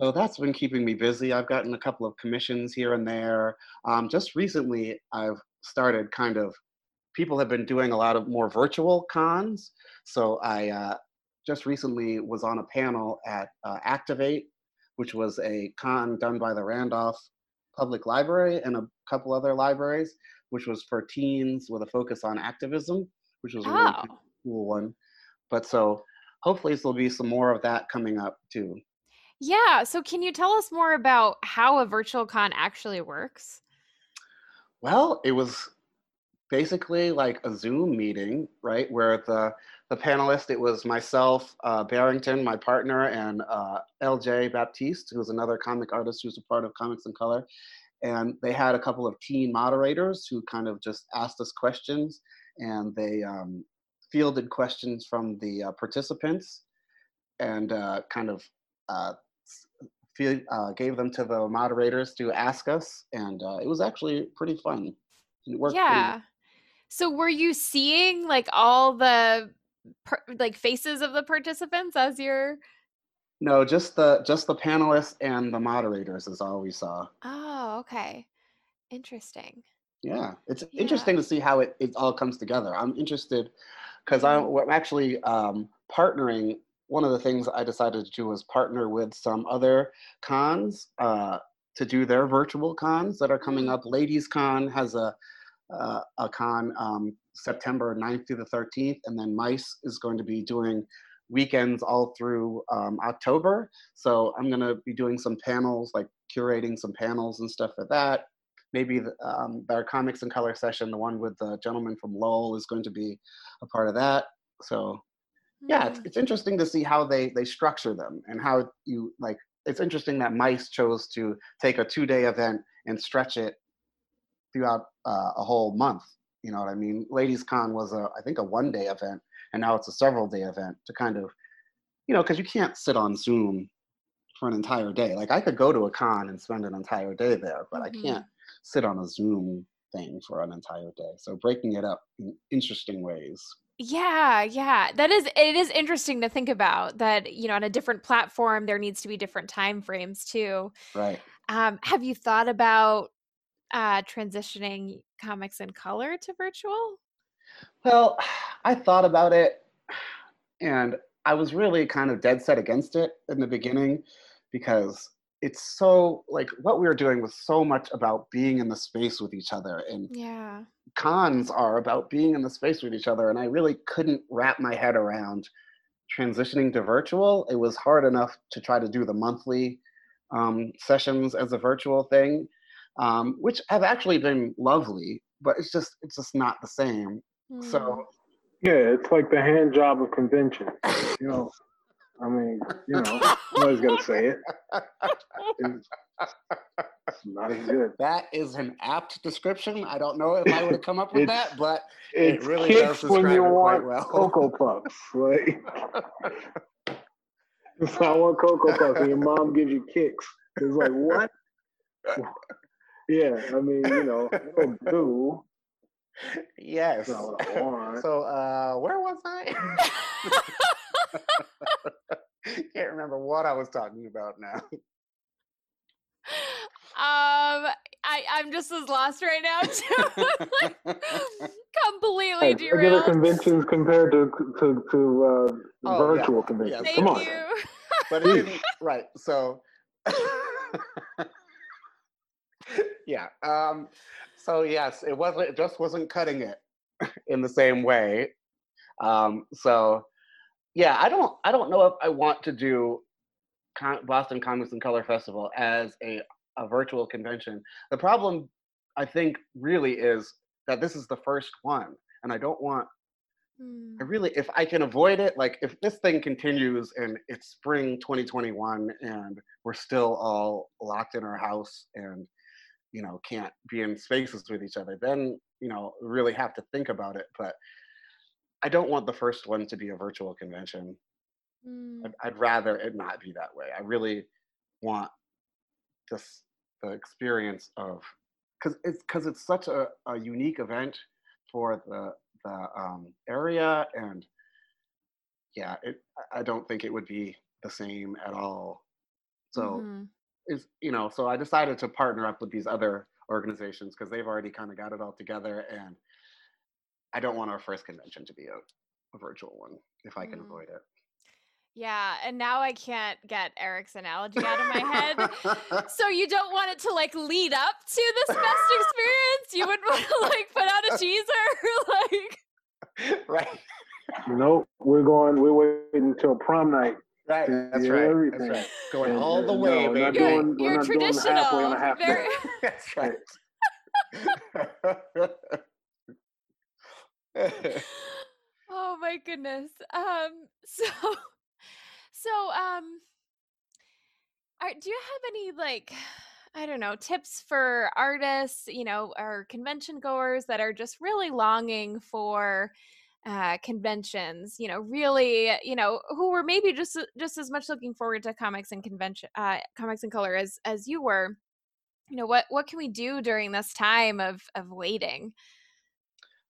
So that's been keeping me busy. I've gotten a couple of commissions here and there. Um, just recently, I've started kind of people have been doing a lot of more virtual cons. So I uh, just recently was on a panel at uh, Activate, which was a con done by the Randolph Public Library and a couple other libraries, which was for teens with a focus on activism, which was a really oh. cool one. But so hopefully there'll be some more of that coming up too. Yeah. So can you tell us more about how a virtual con actually works? Well, it was basically like a Zoom meeting, right? Where the the panelist, it was myself, uh, Barrington, my partner, and uh, LJ Baptiste, who's another comic artist who's a part of Comics in Color. And they had a couple of teen moderators who kind of just asked us questions, and they um, fielded questions from the uh, participants, and uh, kind of uh, uh, gave them to the moderators to ask us, and it was actually pretty fun. It worked yeah. So were you seeing like all the per- like faces of the participants as you're No, just the just the panelists and the moderators is all we saw. Oh, okay. Interesting. Yeah, it's yeah. interesting to see how it, it all comes together. I'm interested because mm-hmm. I'm actually um, partnering. One of the things I decided to do was partner with some other cons uh, to do their virtual cons that are coming mm-hmm. up. Ladies Con has a uh, a con um, September 9th through the 13th, and then MICE is going to be doing weekends all through um, October. So I'm going to be doing some panels, like curating some panels and stuff for that. Maybe the, um, our comics in color session, the one with the gentleman from Lowell, is going to be a part of that. So yeah, it's, hmm. it's interesting to see how they they structure them and how you like. It's interesting that MICE chose to take a two day event and stretch it throughout uh, a whole month. You know what I mean? Ladies Con was a, I think, a one day event, and now it's a several day event to kind of, you know, because you can't sit on Zoom for an entire day. Like I could go to a con and spend an entire day there, but mm-hmm. I can't sit on a Zoom thing for an entire day. So breaking it up in interesting ways. Yeah, yeah. That is it is interesting to think about that, you know, on a different platform there needs to be different time frames too. Right. Um, have you thought about uh, transitioning comics in color to virtual? Well, <sighs> I thought about it <sighs> and I was really kind of dead set against it in the beginning because it's so like what we were doing was so much about being in the space with each other and yeah cons are about being in the space with each other and i really couldn't wrap my head around transitioning to virtual it was hard enough to try to do the monthly um, sessions as a virtual thing um, which have actually been lovely, but it's just it's just not the same. Mm. So hmm. yeah, it's like the hand job of convention. You know, I mean, you know, somebody's got to say it. It's, not as good. That is an apt description. I don't know if I would have come up with that, but it really does describe when you it want quite well. Cocoa Puffs. Like, <laughs> if I want Cocoa Puffs and your mom gives you kicks, it's like, what? Yeah, I mean, you know, <laughs> it'll do. Yes. So, so uh, where was I? <laughs> Can't remember what I was talking about now. Um, I I'm just as lost right now too. like, <laughs> completely hey, derailed. Regular conventions compared to to to uh, oh, virtual yeah. conventions. Thank Come on. You. But it didn't, right. So yeah. Um, so yes, it wasn't. It just wasn't cutting it <laughs> in the same way. Um, so yeah, I don't. I don't know if I want to do Boston Comics in Color Festival as a, a virtual convention. The problem, I think, really is that this is the first one, and I don't want. I Mm. really, if I can avoid it, like if this thing continues and it's spring 2021 and we're still all locked in our house and you know can't be in spaces with each other, then you know really have to think about it. But I don't want the first one to be a virtual convention. Mm. I'd, I'd rather it not be that way. I really want this the experience of because it's because it's such a, a unique event for the the um, area and yeah, it I don't think it would be the same at all. So Mhm. Is you know so I decided to partner up with these other organizations because they've already kind of got it all together and I don't want our first convention to be a, a virtual one if I can Mm. avoid it. Yeah, and now I can't get Eric's analogy out of my head. <laughs> So you don't want it to like lead up to this best experience? You would want to <laughs> like put out a teaser, <laughs> like right. Nope, we're going. We're waiting until prom night. Right. That's right. everything. That's right. Going And, all the uh, way, no, we're not baby. you're, doing- we're you're not doing the on traditional. a half. Very, <laughs> <laughs> That's right. <laughs> oh my goodness. Um, so, so, um, are, do you have any like, I don't know, tips for artists, you know, or convention goers that are just really longing for uh, conventions, you know, really, you know, who were maybe just just as much looking forward to comics and convention, uh, comics and color as as you were. You know, what what can we do during this time of of waiting?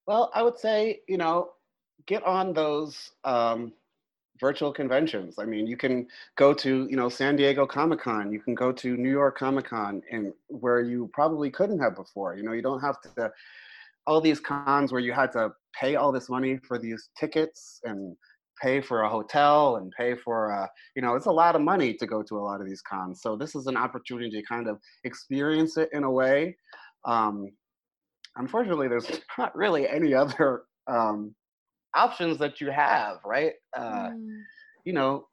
well, I would say, you know, get on those um, virtual conventions. I mean, you can go to, you know, San Diego Comic Con, you can go to New York Comic Con, and where you probably couldn't have before. You know, you don't have to all these cons where you had to pay all this money for these tickets and pay for a hotel and pay for uh, you know it's a lot of money to go to a lot of these cons. So this is an opportunity to kind of experience it in a way. Um, unfortunately there's <laughs> not really any other um, options that you have right? Uh, Mm. you know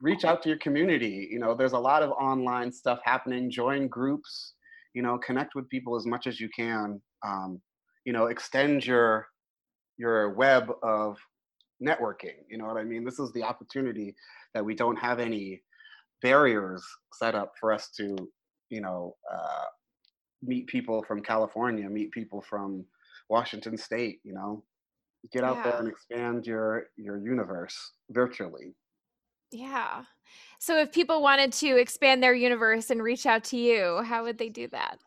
reach out to your community. You know there's a lot of online stuff happening. Join groups you know connect with people as much as you can. Um, you know extend your your web of networking you know what i mean this is the opportunity that we don't have any barriers set up for us to you know uh, meet people from california meet people from washington state you know get out there and expand your your universe virtually Yeah. So if people wanted to expand their universe and reach out to you, how would they do that?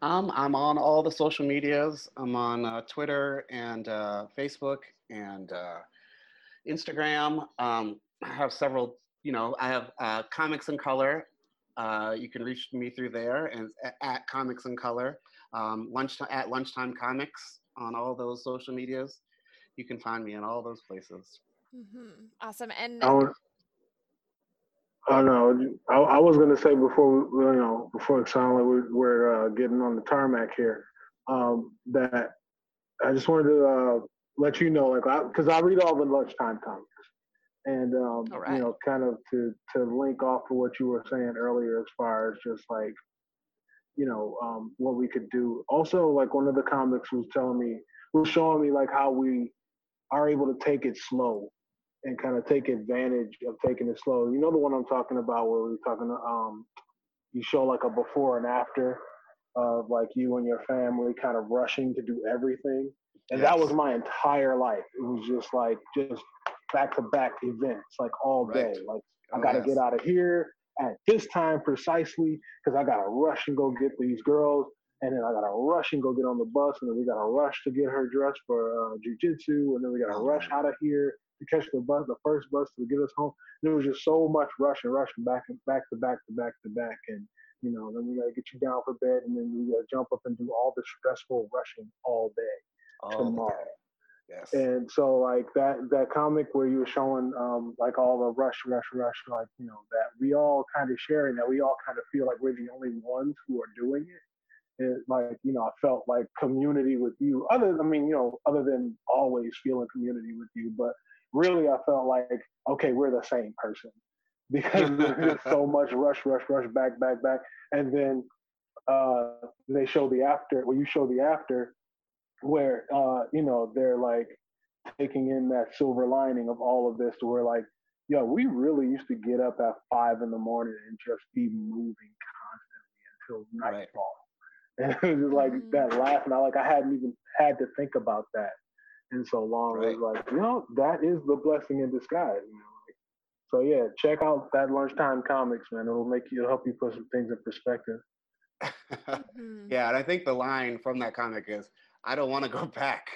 Um, I'm on all the social medias. I'm on uh, Twitter and uh, Facebook and uh, Instagram. Um, I have several, you know, I have uh, Comics in Color. Uh, you can reach me through there and at, Comics in Color. Um, lunchtime at Lunchtime Comics on all those social medias. You can find me in all those places. hmm Awesome. And would, I know. I, I was gonna say before we, you know, before it sounded like we're, we're uh, getting on the tarmac here, um, that I just wanted to uh, let you know, like, because I, read all the lunchtime comics, and um, right. you know, kind of to to link off of what you were saying earlier, as far as just like, you know, um, what we could do. Also, like one of the comics was telling me, was showing me like how we are able to take it slow and kind of take advantage of taking it slow. You know the one I'm talking about where we're talking um you show like a before and after of like you and your family kind of rushing to do everything. And that was my entire life. It was just like just back to back events, like all day. Like I Oh, gotta yes. get out of here at this time precisely because I gotta rush and go get these girls. And then I gotta rush and go get on the bus, and then we gotta rush to get her dressed for uh, jujitsu, and then we gotta Oh, rush out of here to catch the bus, the first bus to get us home. There was just so much rush and rush back and back to back to back to back, and you know, then we gotta get you down for bed, and then we gotta jump up and do all this stressful rushing all day All tomorrow. time. Yes. And so like that that comic where you were showing um like all the rush, rush, rush, like, you know, that we all kind of sharing that we all kind of feel like we're the only ones who are doing it. It like, you know, I felt like community with you. Other I mean, you know, other than always feeling community with you, but really I felt like, okay, we're the same person. <laughs> because there's so <laughs> much rush, rush, rush, back, back, back, and then uh, they show the after. Well, you show the after, where uh, you know they're like taking in that silver lining of all of this, to where like, yo, we really used to get up at five in the morning and just be moving constantly until nightfall. Right. <laughs> And it was like mm-hmm. that laugh, and I like I hadn't even had to think about that in so long. Right. It was like, you know, that is the blessing in disguise. You know? So yeah, check out that lunchtime comics, man. It'll make you it'll help you put some things in perspective. mm-hmm. <laughs> Yeah, and I think the line from that comic is, "I don't want to go back."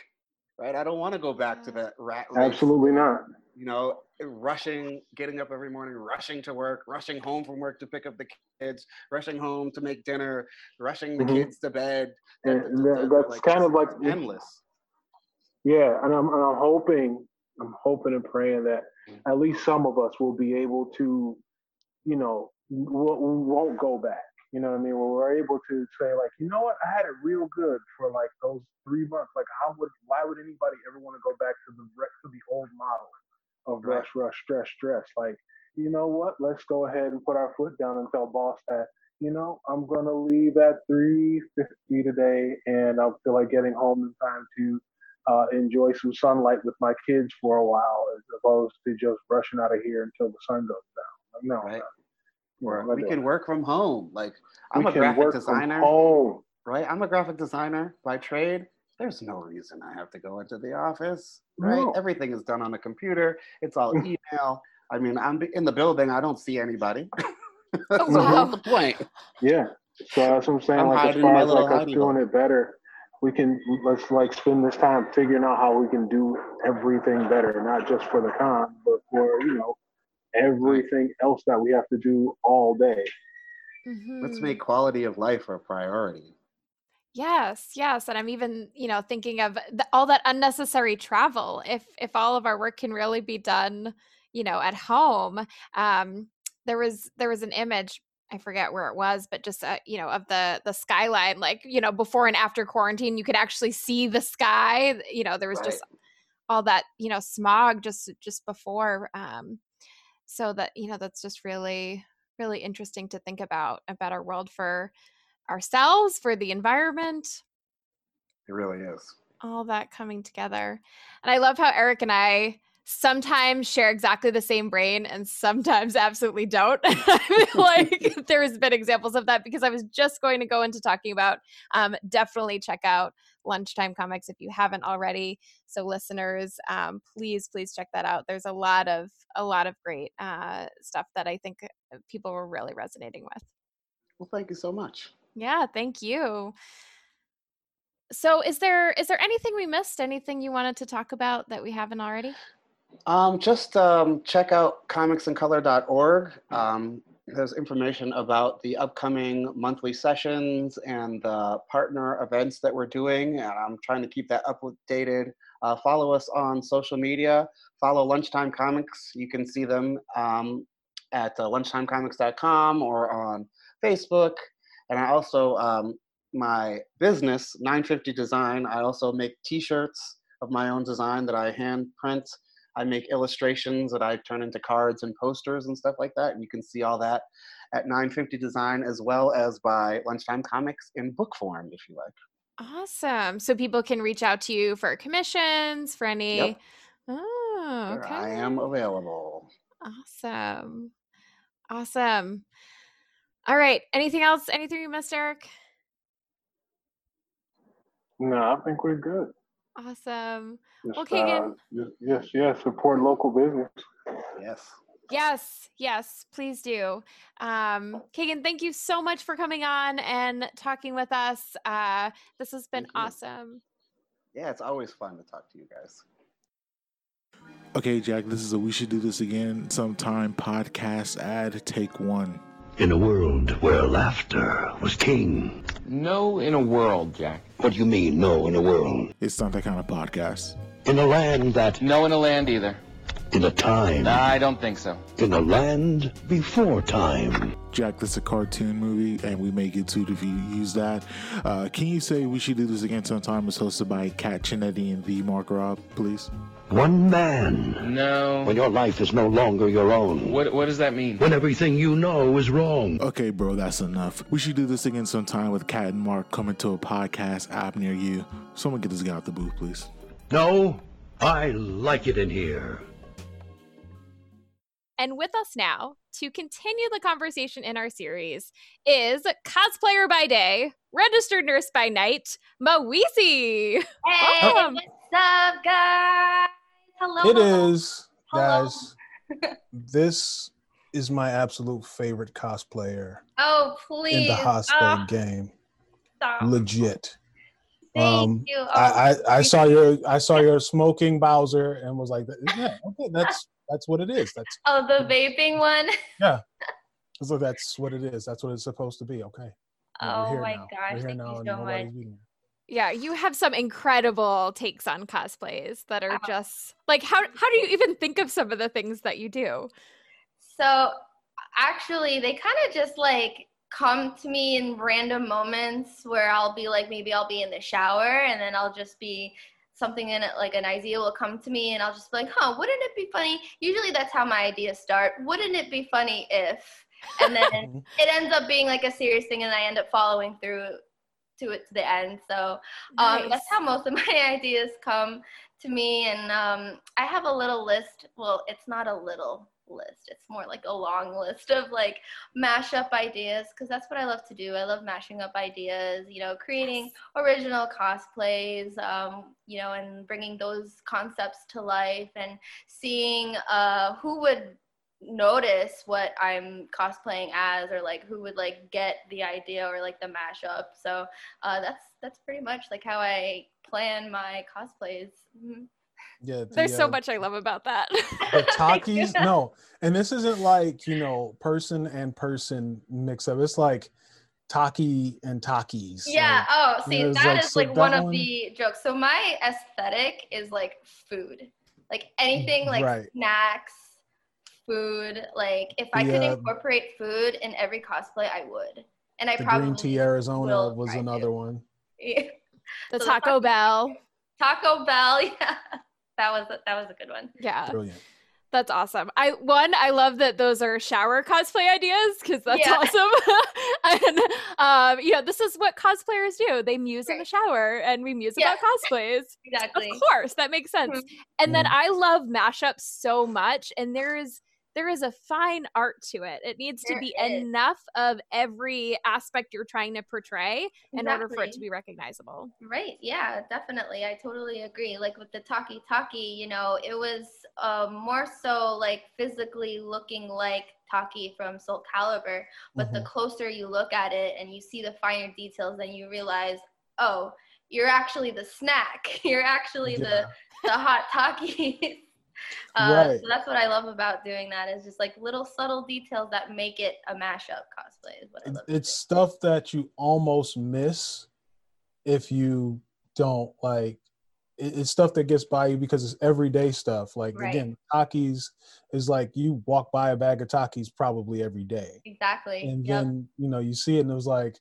Right? I don't want to go back to that rat race. Absolutely not. You know, rushing, getting up every morning, rushing to work, rushing home from work to pick up the kids, rushing home to make dinner, rushing the mm-hmm. kids to bed. And that, that's like, kind of like endless. Yeah, and I'm and I'm hoping I'm hoping and praying that mm. at least some of us will be able to, you know, we won't go back. You know what I mean? Where we're able to say like, you know what, I had it real good for like those three months. Like, how would, why would anybody ever want to go back to the to the old model of rush, rush, stress, stress? Like, you know what? Let's go ahead and put our foot down and tell boss that, you know, I'm gonna leave at 3:50 today, and I feel like getting home in time to uh, enjoy some sunlight with my kids for a while as opposed to just rushing out of here until the sun goes down. No, right. No, we can work from home. Like I'm we a graphic designer. home. Right? I'm a graphic designer by trade. There's no reason I have to go into the office. Right? No. Everything is done on a computer. It's all email. I mean, I'm in the building. I don't see anybody. <laughs> oh, wow. the point. Yeah. So that's what I'm saying. I'm like as far as like us doing it better, we can let's like spend this time figuring out how we can do everything better, not just for the con, but for you know everything else that we have to do all day. Mm-hmm. Let's make quality of life a priority. Yes, yes, and I'm even, you know, thinking of the, all that unnecessary travel. If if all of our work can really be done, you know, at home. Um, there was there was an image I forget where it was, but just uh, you know of the the skyline, like you know before and after quarantine, you could actually see the sky. You know there was right. just all that you know smog just just before. Um, so that you know that's just really really interesting to think about a better world for ourselves, for the environment. It really is all that coming together, and I love how Eric and I sometimes share exactly the same brain and sometimes <laughs> absolutely don't. <laughs> <laughs> like there has been examples of that because I was just going to go into talking about um, definitely check out lunchtime comics if you haven't already. So listeners, um, please please check that out. There's a lot of a lot of great uh, stuff that I think uh, people were really resonating with. Well, thank you so much. Yeah, thank you. So is there is there anything we missed? Anything you wanted to talk about that we haven't already? Um, just um, check out comicsincolor.org. Um, there's information about the upcoming monthly sessions and the partner events that we're doing. And I'm trying to keep that updated. Uh, follow us on social media. Follow Lunchtime Comics. You can see them um, at uh, lunchtimecomics.com or on Facebook. And I also, um, my business, 950 Design, I also make t shirts of my own design that I hand print I make illustrations that I turn into cards and posters and stuff like that. And you can see all that at 950 Design as well as by Lunchtime Comics in book form, if you like. Awesome. So people can reach out to you for commissions, for any. Yep. Oh, okay. I am available. Awesome. Awesome. All right. Anything else? Anything you missed, Eric? No, I think we're good. Awesome. Just, well, Keegan. Uh, yes, yes, support local business. Yes. Yes, yes, please do. Um, Kagan, thank you so much for coming on and talking with us. Uh, this has been awesome. Yeah, it's always fun to talk to you guys. Okay, Jack, this is a We Should Do This Again Sometime podcast ad. Take one. In a world where laughter was king. No, in a world, Jack. What do you mean, no, in a world? It's not that kind of podcast. In a land that. No, in a land either. In a time. I don't think so. In a land before time. Jack, this is a cartoon movie, and we may get sued if you use that. Uh, can you say we should do this again sometime? It's hosted by Kat Chinetti and the Mark Rob, please. One man. No. When your life is no longer your own. What What does that mean? When everything you know is wrong. Okay, bro, that's enough. We should do this again sometime with Kat and Mark coming to a podcast app near you. Someone get this guy out the booth, please. No, I like it in here. And with us now to continue the conversation in our series is cosplayer by day, registered nurse by night, Mawisi. Hey, Welcome. what's up, guys? Hello. It is, Hello. guys. this is my absolute favorite cosplayer Oh, please. in the cosplay Oh, game. stop. Legit. Thank Um, you. Oh, I, I, I saw your I saw your smoking Bowser and was like, yeah, okay, <laughs> that's that's what it is. That's oh, the vaping one. Yeah, <laughs> so that's what it is. That's what it's supposed to be. Okay. Oh my now. gosh, thank now you so much. Beating you. Yeah, you have some incredible takes on cosplays that are Oh. just like how how do you even think of some of the things that you do? So actually, they kind of just like come to me in random moments where I'll be like, maybe I'll be in the shower and then I'll just be something in it, like an idea will come to me and I'll just be like, huh, wouldn't it be funny? Usually that's how my ideas start. Wouldn't it be funny if? And then <laughs> it ends up being like a serious thing and I end up following through to it to the end. So um, Nice. that's how most of <laughs> my ideas come to me. And um, I have a little list. Well, it's not a little list. It's more like a long <laughs> list of like mashup ideas because that's what I love to do. I love mashing up ideas, you know, creating original cosplays, um, you know, and bringing those concepts to life and seeing uh, who would notice what I'm cosplaying as or like who would like get the idea or like the mashup. So uh, that's that's pretty much like how I plan my cosplays. Mhm. Yeah. the, There's so uh, much I love about that. the <laughs> Takis, no, and this isn't like you know person and person mix up. It's like Taki and Takis. Yeah. Oh, see, there's, that like, is so like that one of one- the jokes. So my aesthetic is like food, like anything like Right. snacks, food. Like if I could The, uh, incorporate food in every cosplay, I would. And I the probably Green Tea Arizona was another to. one. <laughs> the So the Taco Bell. Taco Bell. <laughs> Yeah, that was a, that was a good one. Yeah. Brilliant. That's awesome. I one, I love that those are shower cosplay ideas because that's Yeah. awesome. <laughs> and um, you know, this is what cosplayers do. They muse in the shower and we muse Yeah. about cosplays. Exactly. Of course, that makes sense. Mhm. And then Mhm. I love mashups so much, and there is there is a fine art to it. It needs to be is. enough of every aspect you're trying to portray in order for it to be recognizable. Right. Yeah, definitely. I totally agree. Like with the Taki Taki, you know, it was um, more so like physically looking like Taki from Soul Calibur. But the Mhm. closer you look at it and you see the finer details, then you realize, oh, you're actually the snack. <laughs> You're actually Yeah. the the hot Taki. <laughs> Uh, Right. So that's what I love about doing that is just like little subtle details that make it a mashup cosplay. Is what I love. It's stuff that you almost miss if you don't like. It's stuff that gets by you because it's everyday stuff. Like Right. again, Takis is like you walk by a bag of Takis probably every day. exactly. and Yep. then you know you see it and it was like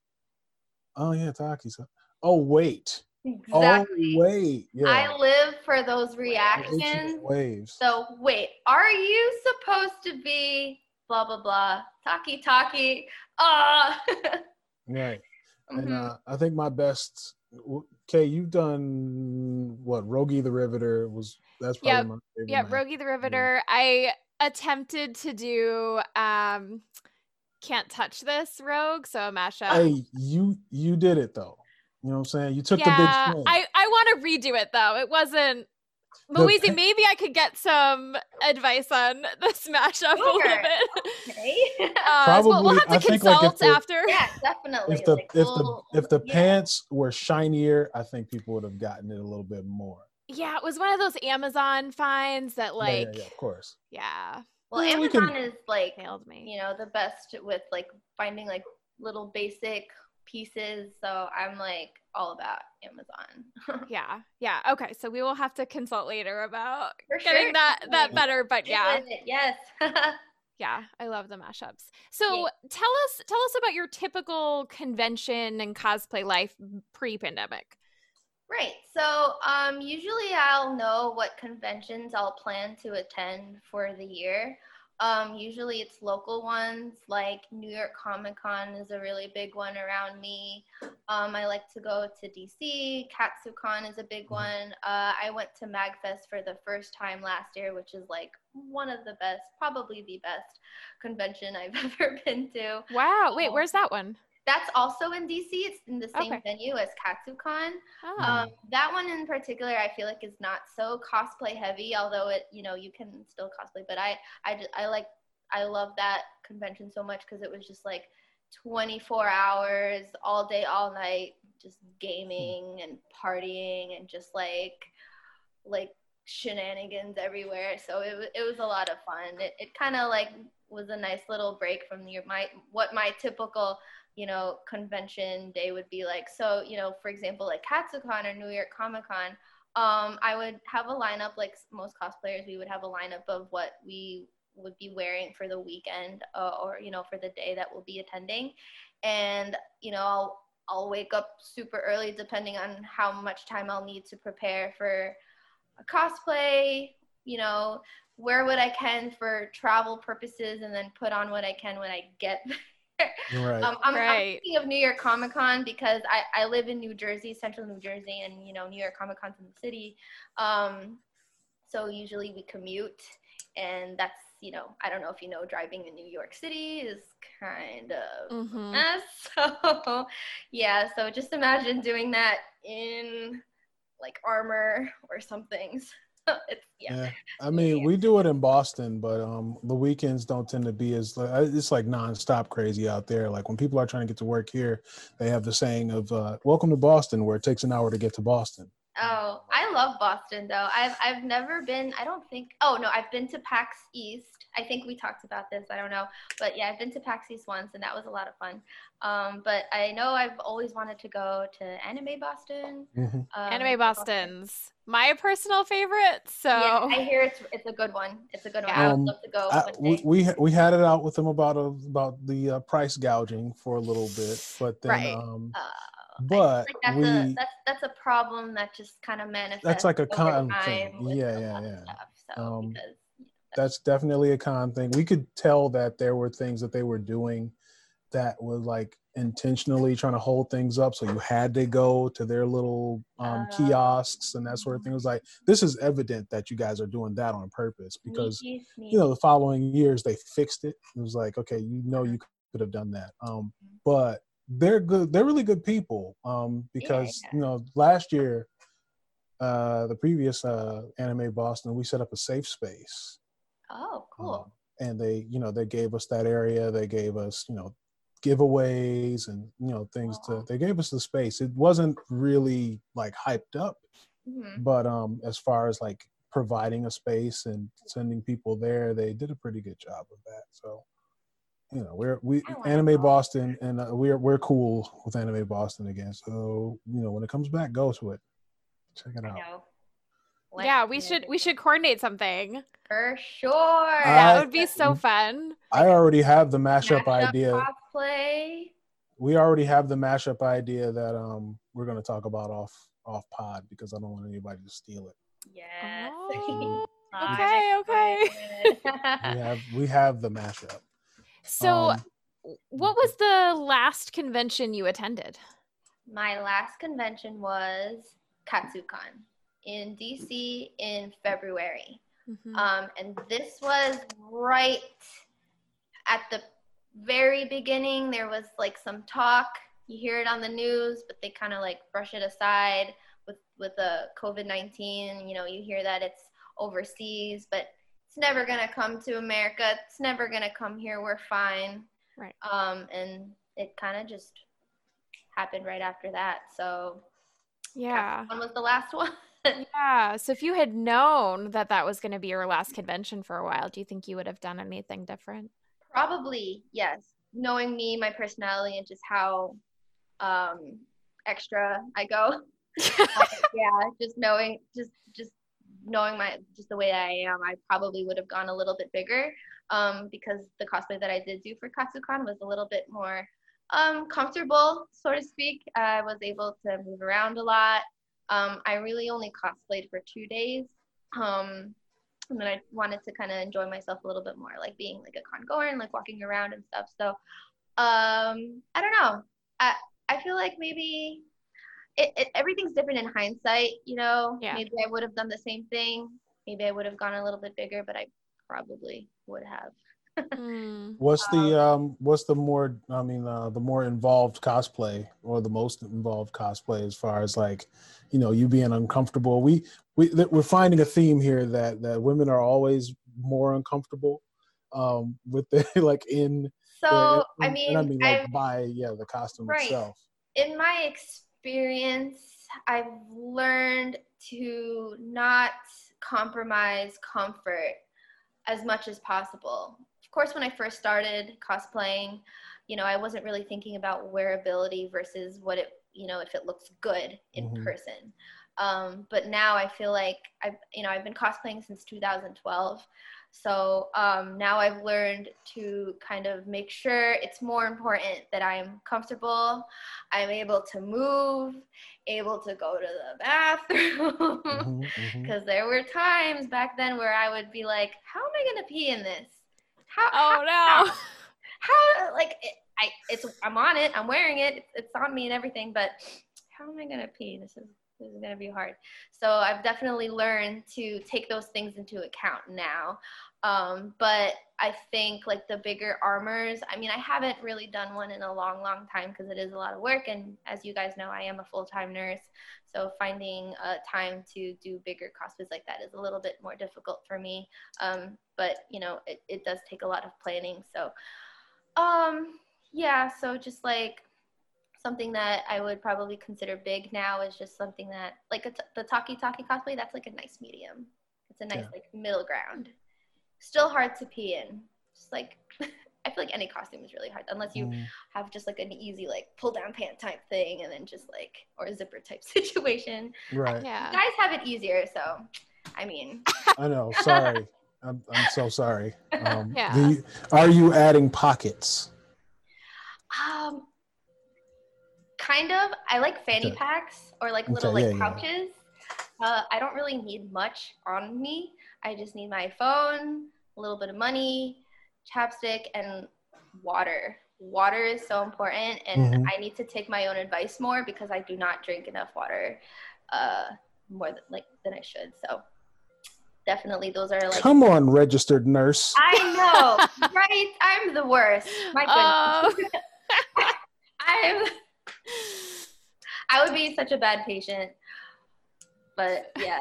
oh yeah takis oh wait Exactly. oh wait yeah I live for those reactions. waves So wait, are you supposed to be blah blah blah? Taki taki. Ah. <laughs> right and Mhm. uh, i think my best okay you've done what rogi the riveter was that's probably Yeah, my favorite Yeah. Rogie the Riveter. I attempted to do um can't touch this rogue, so a mashup. hey you you did it though you know what i'm saying you took yeah, the big swing I I want to redo it though. It wasn't. The Louise, pa- maybe I could get some advice on the smash up a little bit. okay. <laughs> Uh, so we'll, we'll have to I think, like, consult the- after. yeah, definitely. if the Like, if the we'll- if the yeah. pants were shinier i think people would have gotten it a little bit more Yeah, it was one of those Amazon finds that like yeah, yeah, of course yeah, Well, Yeah, we Amazon can- is like failed me. you know the best with like finding like little basic pieces. So I'm like all about Amazon. <laughs> yeah. Yeah. Okay. So we will have to consult later about For getting sure. that that better. But yeah. Yes. <laughs> Yeah, I love the mashups. So Yeah. tell us tell us about your typical convention and cosplay life pre-pandemic. Right. So um, usually I'll know what conventions I'll plan to attend for the year. Um, usually it's local ones like New York Comic Con is a really big one around me. Um, I like to go to DC. KatsuCon is a big one. Uh, I went to MagFest for the first time last year, which is like one of the best, probably the best convention I've <laughs> ever been to. Wow. Wait, Oh. where's that one? That's also in DC. It's in the same Okay. venue as KatsuCon. Oh. Um, that one in particular, I feel like is not so cosplay heavy, although it, you know, you can still cosplay. But I, I, just, I like, I love that convention so much because it was just like 24 hours, all day, all night, just gaming and partying and just like, like shenanigans everywhere. So it, it was a lot of fun. It, it kind of like was a nice little break from your my what my typical you know, convention day would be like. So, you know, for example, like KatsuCon or New York Comic Con, um, I would have a lineup, like most cosplayers, we would have a lineup of what we would be wearing for the weekend uh, or, you know, for the day that we'll be attending. And, you know, I'll, I'll wake up super early depending on how much time I'll need to prepare for a cosplay, you know, wear what I can for travel purposes and then put on what I can when I get. <laughs> Right. Um, I'm, I'm Right. thinking of New York Comic Con because I, I live in New Jersey, central New Jersey, and you know New York Comic Con's in the city. Um, so usually we commute, and that's you know I don't know if you know driving in New York City is kind of Mhm. mess. <laughs> So yeah, so just imagine doing that in like armor or something. So it's <laughs> yeah. Yeah, I <laughs> mean, we do it in Boston, but um, the weekends don't tend to be as it's like nonstop crazy out there. Like when people are trying to get to work here, they have the saying of uh, "Welcome to Boston," where it takes an hour to get to Boston. Oh, I love Boston though. I've I've never been. I don't think. Oh no, I've been to PAX East. I think we talked about this. I don't know, but yeah, I've been to PAX East once, and that was a lot of fun. Um, but I know I've always wanted to go to Anime Boston. Mhm. Um, Anime Boston's my personal favorite. So Yeah, I hear it's it's a good one. It's a good one. I would Um, love to go. I, we we we had it out with them about a, about the uh, price gouging for a little bit, but then Right. um, Uh, but like that's we a that's that's a problem that just kind of manifests. That's like a con thing. Yeah, yeah, yeah. Stuff, so Um, because that's definitely a con thing. We could tell that there were things that they were doing that were like intentionally trying to hold things up. So you had to go to their little um, Oh. kiosks and that sort of thing. It was like, this is evident that you guys are doing that on purpose because, sneaky, you know, the following years they fixed it. It was like, okay, you know, you could have done that. Um, but they're good. They're really good people um, because, you know, last year, uh, the previous uh, Anime Boston, we set up a safe space Oh, cool. and they you know they gave us that area they gave us you know giveaways and you know things to they gave us the space it wasn't really like hyped up Mhm. but um as far as like providing a space and sending people there they did a pretty good job of that so you know we're we I anime go. boston and uh, we're we're cool with anime boston again so you know when it comes back go to it check it I out know. yeah, we should we should coordinate something. for sure. that would be so fun. i already have the mashup Mashup idea cosplay. we already have the mashup idea that um we're going to talk about off off pod because I don't want anybody to steal it. Yes. Oh, <laughs> okay, okay. <laughs> We have we have the mashup. So, Um, what was the last convention you attended? My last convention was KatsuCon in DC in February. Mhm. Um, and this was right at the very beginning. There was like some talk. You hear it on the news, but they kind of like brush it aside with with the COVID nineteen. You know, you hear that it's overseas, but it's never gonna come to America. It's never gonna come here. We're fine. Right. Um, and it kind of just happened right after that. So Yeah. one was the last <laughs> one. Yeah. So if you had known that that was going to be your last convention for a while, do you think you would have done anything different? Probably, yes. Knowing me, my personality, and just how um, extra I go. uh, <laughs> <laughs> yeah, just knowing, just just knowing my just the way I am, I probably would have gone a little bit bigger um, because the cosplay that I did do for Katsucon was a little bit more um, comfortable, so to speak. I was able to move around a lot. Um, I really only cosplayed for two days. Um, and then I wanted to kind of enjoy myself a little bit more, like being like a con goer and like walking around and stuff. So um, I don't know. I I feel like maybe it, it, everything's different in hindsight. You know, yeah. maybe I would have done the same thing. Maybe I would have gone a little bit bigger, but I probably would have. <laughs> mm. What's the um what's the more I mean uh the more involved cosplay or the most involved cosplay as far as like you know you being uncomfortable we we we're finding a theme here that that women are always more uncomfortable um with the <laughs> like in so the, I mean, I mean like I've, by yeah the costume right. itself in my experience I've learned to not compromise comfort as much as possible of course, when I first started cosplaying, you know, I wasn't really thinking about wearability versus what it, you know, if it looks good in mm-hmm. person. Um, but now I feel like I've, you know, I've been cosplaying since 2012. So um, now I've learned to kind of make sure it's more important that I'm comfortable, I'm able to move, able to go to the bathroom. Because mm-hmm, <laughs> mm-hmm. there were times back then where I would be like, how am I going to pee in this? How? Oh how, no! How, <laughs> how like it, I? It's I'm on it. I'm wearing it. It's on me and everything. But how am I gonna pee? This is this is gonna be hard. So I've definitely learned to take those things into account now. Um, but I think like the bigger armors, I mean, I haven't really done one in a long, long time because it is a lot of work. And as you guys know, I am a full time nurse. So finding a time to do bigger cosplays like that is a little bit more difficult for me. Um, but you know, it, it does take a lot of planning. So, um, yeah, so just like something that I would probably consider big now is just something that like a t- the Taki Taki cosplay, that's like a nice medium. It's a nice yeah. like middle ground still hard to pee in. Just like <laughs> I feel like any costume is really hard unless you mm. have just like an easy like pull down pant type thing and then just like or a zipper type <laughs> situation. Right. Yeah. Guys have it easier, so I mean. I know. Sorry. I'm, I'm so sorry. <laughs> Um, yeah. The, are you adding pockets? Um, kind of. I like fanny okay. packs or like little okay, like pouches. Yeah. Uh, I don't really need much on me. I just need my phone, a little bit of money, chapstick, and water. Water is so important, and mm-hmm. I need to take my own advice more because I do not drink enough water, uh, more than, like than I should. So definitely, those are like. Come on, registered nurse. I know, <laughs> right? I'm the worst. My goodness. Uh... <laughs> I'm. I would be such a bad patient, but <laughs> <laughs> yeah.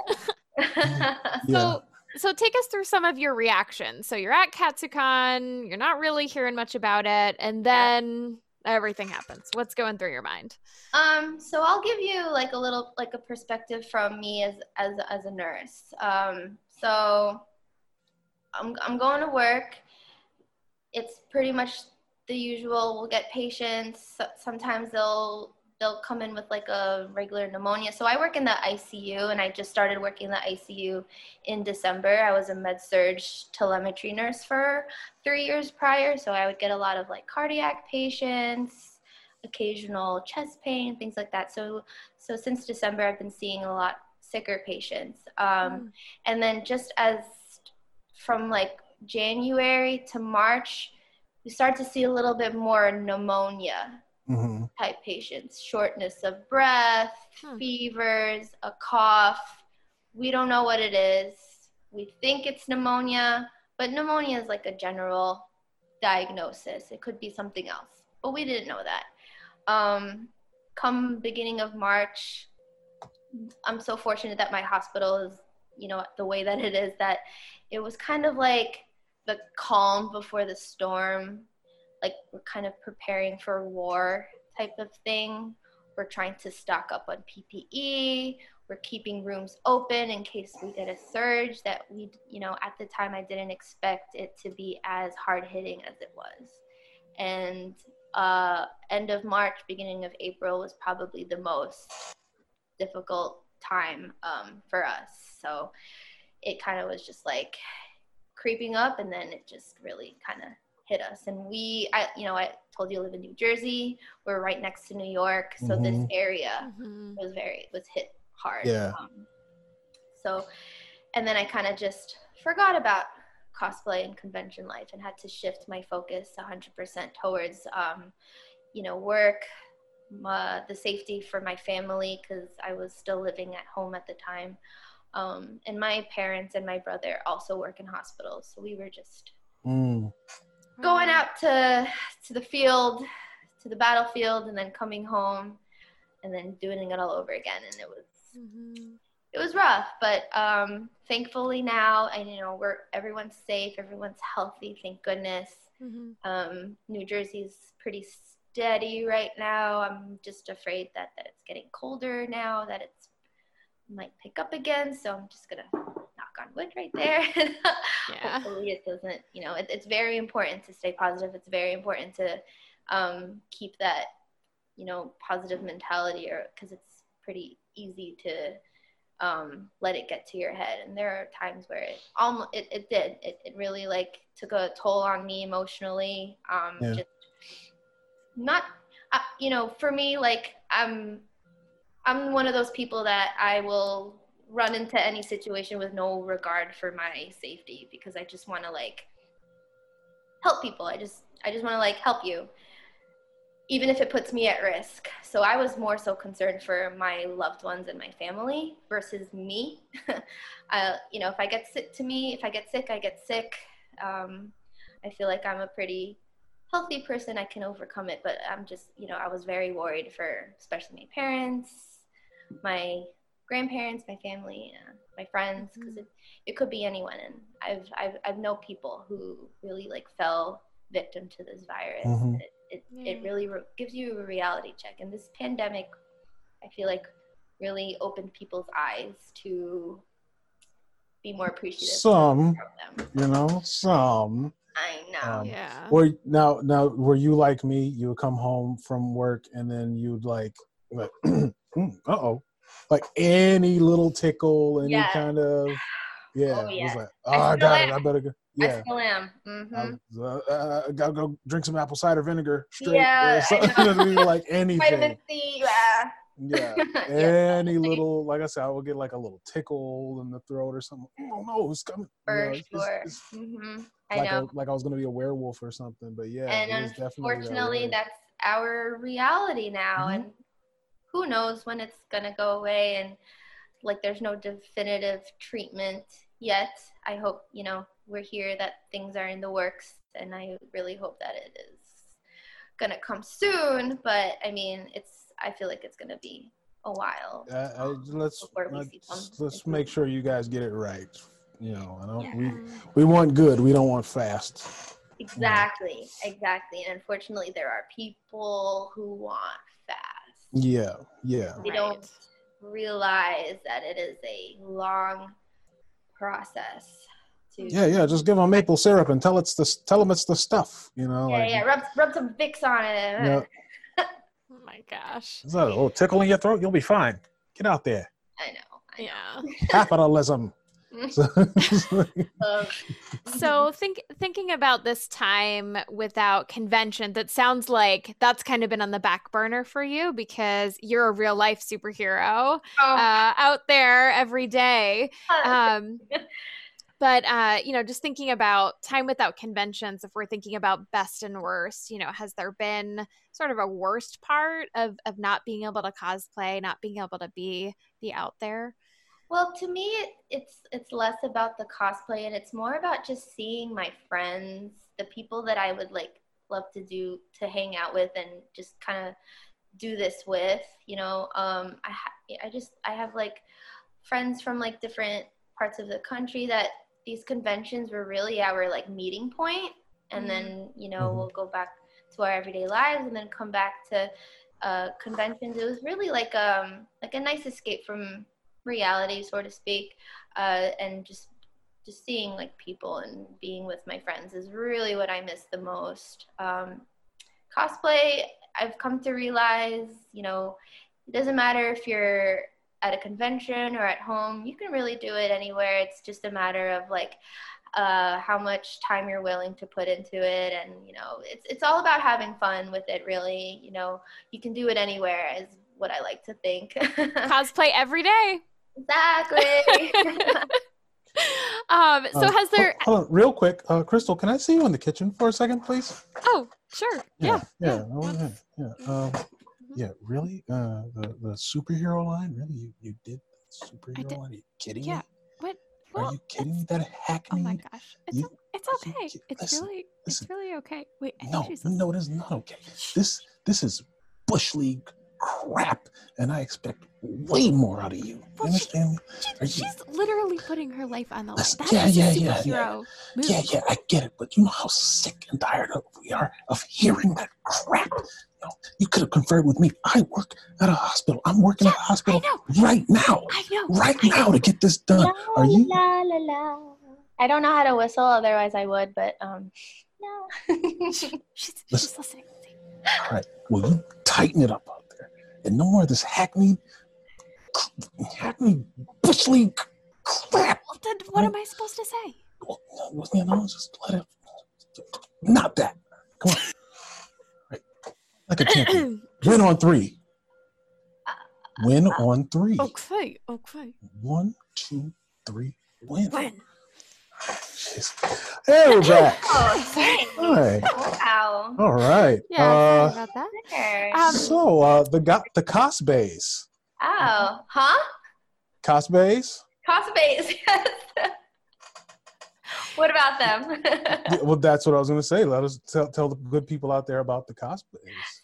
so so take us through some of your reactions. So you're at Katsucon, you're not really hearing much about it, and then yeah. everything happens. What's going through your mind? Um, so I'll give you like a little like a perspective from me as as as a nurse. Um, so I'm I'm going to work. It's pretty much the usual. We'll get patients. Sometimes they'll they'll come in with like a regular pneumonia. So I work in the ICU and I just started working in the ICU in December. I was a med surg telemetry nurse for three years prior. So I would get a lot of like cardiac patients, occasional chest pain, things like that. So, so since December, I've been seeing a lot sicker patients. Um, mm. And then just as from like January to March, we start to see a little bit more pneumonia mm-hmm. type patients shortness of breath, hmm. fevers, a cough. We don't know what it is. We think it's pneumonia, but pneumonia is like a general diagnosis. It could be something else, but we didn't know that. Um, come beginning of March, I'm so fortunate that my hospital is, you know, the way that it is that it was kind of like the calm before the storm like we're kind of preparing for war type of thing. We're trying to stock up on PPE. We're keeping rooms open in case we get a surge that we, you know, at the time I didn't expect it to be as hard hitting as it was. And uh, end of March, beginning of April was probably the most difficult time um, for us. So it kind of was just like creeping up, and then it just really kind of hit us. And we, I, you know, I told you I live in New Jersey. We're right next to New York, so mm-hmm. this area mm-hmm. was very was hit hard. Yeah. Um, so, and then I kind of just forgot about cosplay and convention life and had to shift my focus 100% towards um, you know work uh, the safety for my family because i was still living at home at the time um, and my parents and my brother also work in hospitals so we were just mm. Going out to to the field to the battlefield and then coming home and then doing it all over again and it was mm-hmm it was rough, but um, thankfully now, and you know, we're everyone's safe, everyone's healthy, thank goodness. Mm-hmm. Um, New Jersey's pretty steady right now. I'm just afraid that that it's getting colder now, that it's might pick up again. So I'm just gonna on wood right there. <laughs> yeah. Hopefully it doesn't. You know, it, it's very important to stay positive. It's very important to um, keep that, you know, positive mentality, or because it's pretty easy to um, let it get to your head. And there are times where it almost it, it did. It, it really like took a toll on me emotionally. Um, yeah. just not uh, you know, for me, like I'm I'm one of those people that I will run into any situation with no regard for my safety because I just want to like help people. I just I just want to like help you even if it puts me at risk. So I was more so concerned for my loved ones and my family versus me. <laughs> uh, you know, if I get sick to me, if I get sick, I get sick. Um, I feel like I'm a pretty healthy person. I can overcome it, but I'm just, you know, I was very worried for especially my parents, my grandparents, my family, uh, my friends, because mm-hmm. it, it could be anyone. And I've, I've, I've know people who really like fell victim to this virus. Mm-hmm. It, it, yeah. it really re- gives you a reality check. And this pandemic, I feel like, really opened people's eyes to be more appreciative. Some, you know, some. I know. Um, yeah. Or now, now, were you like me? You would come home from work and then you'd like, like, uh oh, like any little tickle, any yeah. kind of, yeah. <sighs> Oh, yeah. It was like, oh, I, I got it. I better go. Yeah. I still am. Mm-hmm. Uh, uh, gotta go drink some apple cider vinegar straight. Yeah, <laughs> like <laughs> anything. Vitamin C. Yeah. Yeah. <laughs> Any little, like I said, I will get like a little tickle in the throat or something. Oh no, it's coming. For you know, sure. It's, it's mm-hmm. I like know. A, like I was gonna be a werewolf or something, but yeah. And unfortunately, that that's our reality now, mm-hmm. and who knows when it's gonna go away. And like, there's no definitive treatment yet. I hope you know we're here that things are in the works and i really hope that it is gonna come soon but i mean it's i feel like it's gonna be a while uh, I, let's let's, let's make sure you guys get it right you know i don't yeah. we we want good we don't want fast exactly yeah. exactly and unfortunately there are people who want yeah yeah. They right. don't realize that it is a long process to yeah yeah just give them maple syrup and tell it's the tell them it's the stuff you know yeah like, yeah rub, rub some Vicks on it. Yeah. <laughs> oh my gosh. Is that a little tickle in your throat? You'll be fine. Get out there. I know, I know. yeah. Capitalism <laughs> um, so think thinking about this time without convention that sounds like that's kind of been on the back burner for you because you're a real life superhero oh. uh, out there every day um, <laughs> but uh, you know just thinking about time without conventions if we're thinking about best and worst you know has there been sort of a worst part of of not being able to cosplay not being able to be be out there well to me it, it's it's less about the cosplay and it's more about just seeing my friends the people that i would like love to do to hang out with and just kind of do this with you know um i ha- i just i have like friends from like different parts of the country that these conventions were really our like meeting point and mm-hmm. then you know mm-hmm. we'll go back to our everyday lives and then come back to uh, conventions it was really like um like a nice escape from reality so to speak uh, and just just seeing like people and being with my friends is really what i miss the most um, cosplay, I've come to realize, you know, it doesn't matter if you're at a convention or at home, you can really do it anywhere. It's just a matter of like uh, how much time you're willing to put into it, and you know, it's it's all about having fun with it. Really, you know, you can do it anywhere, is what I like to think. <laughs> Cosplay every day. Exactly. <laughs> um, so Uh, has there? Hold, hold on, real quick, uh, Crystal, can I see you in the kitchen for a second, please? Oh, sure. Yeah. Yeah. Oh, yeah. Yeah. Um, yeah. Really? Uh, the the superhero line? Really? You you did the superhero did- line? Are you kidding me? Yeah. me? What? Are you kidding me? That heck. Oh my gosh. It's You- o- it's okay. ki- It's listen, really listen. it's really okay. Wait. I No, no, it is not okay. This this is bush league crap, and I expect way more out of you. You Well, she- understand me? Are you- She's literally putting her life on the line. Listen, That yeah, is yeah, a yeah, yeah. move. Yeah, yeah, I get it, but you know how sick and tired of we are of hearing that crap. You, know, you could have conferred with me. I work at a hospital. I'm working at a hospital right now, I know. right now to get this done. Are you? La la la. I don't know how to whistle, otherwise I would, but um, no. <laughs> She's, she's Listen. listening. All right. Well, you tighten it up out there, and no more of this hackneyed, hackneyed bush league crap. Well, then what am I supposed to say? Well, you know, just let it. Not that. Come on. Right. Like a champion. <clears throat> Win on three. Uh, win on three. Okay. Okay. One, two, three, win. Win. Jeez. Hey, we're back. Oh, thanks. Hi. Wow. All right. Yeah. Uh, about that. There. Um, so uh, the got the Cosbays. oh, huh? Cosbays. Cosplays, <laughs> yes. what about them? <laughs> Yeah, well, that's what I was going to say. Let us tell, tell the good people out there about the Cosbays.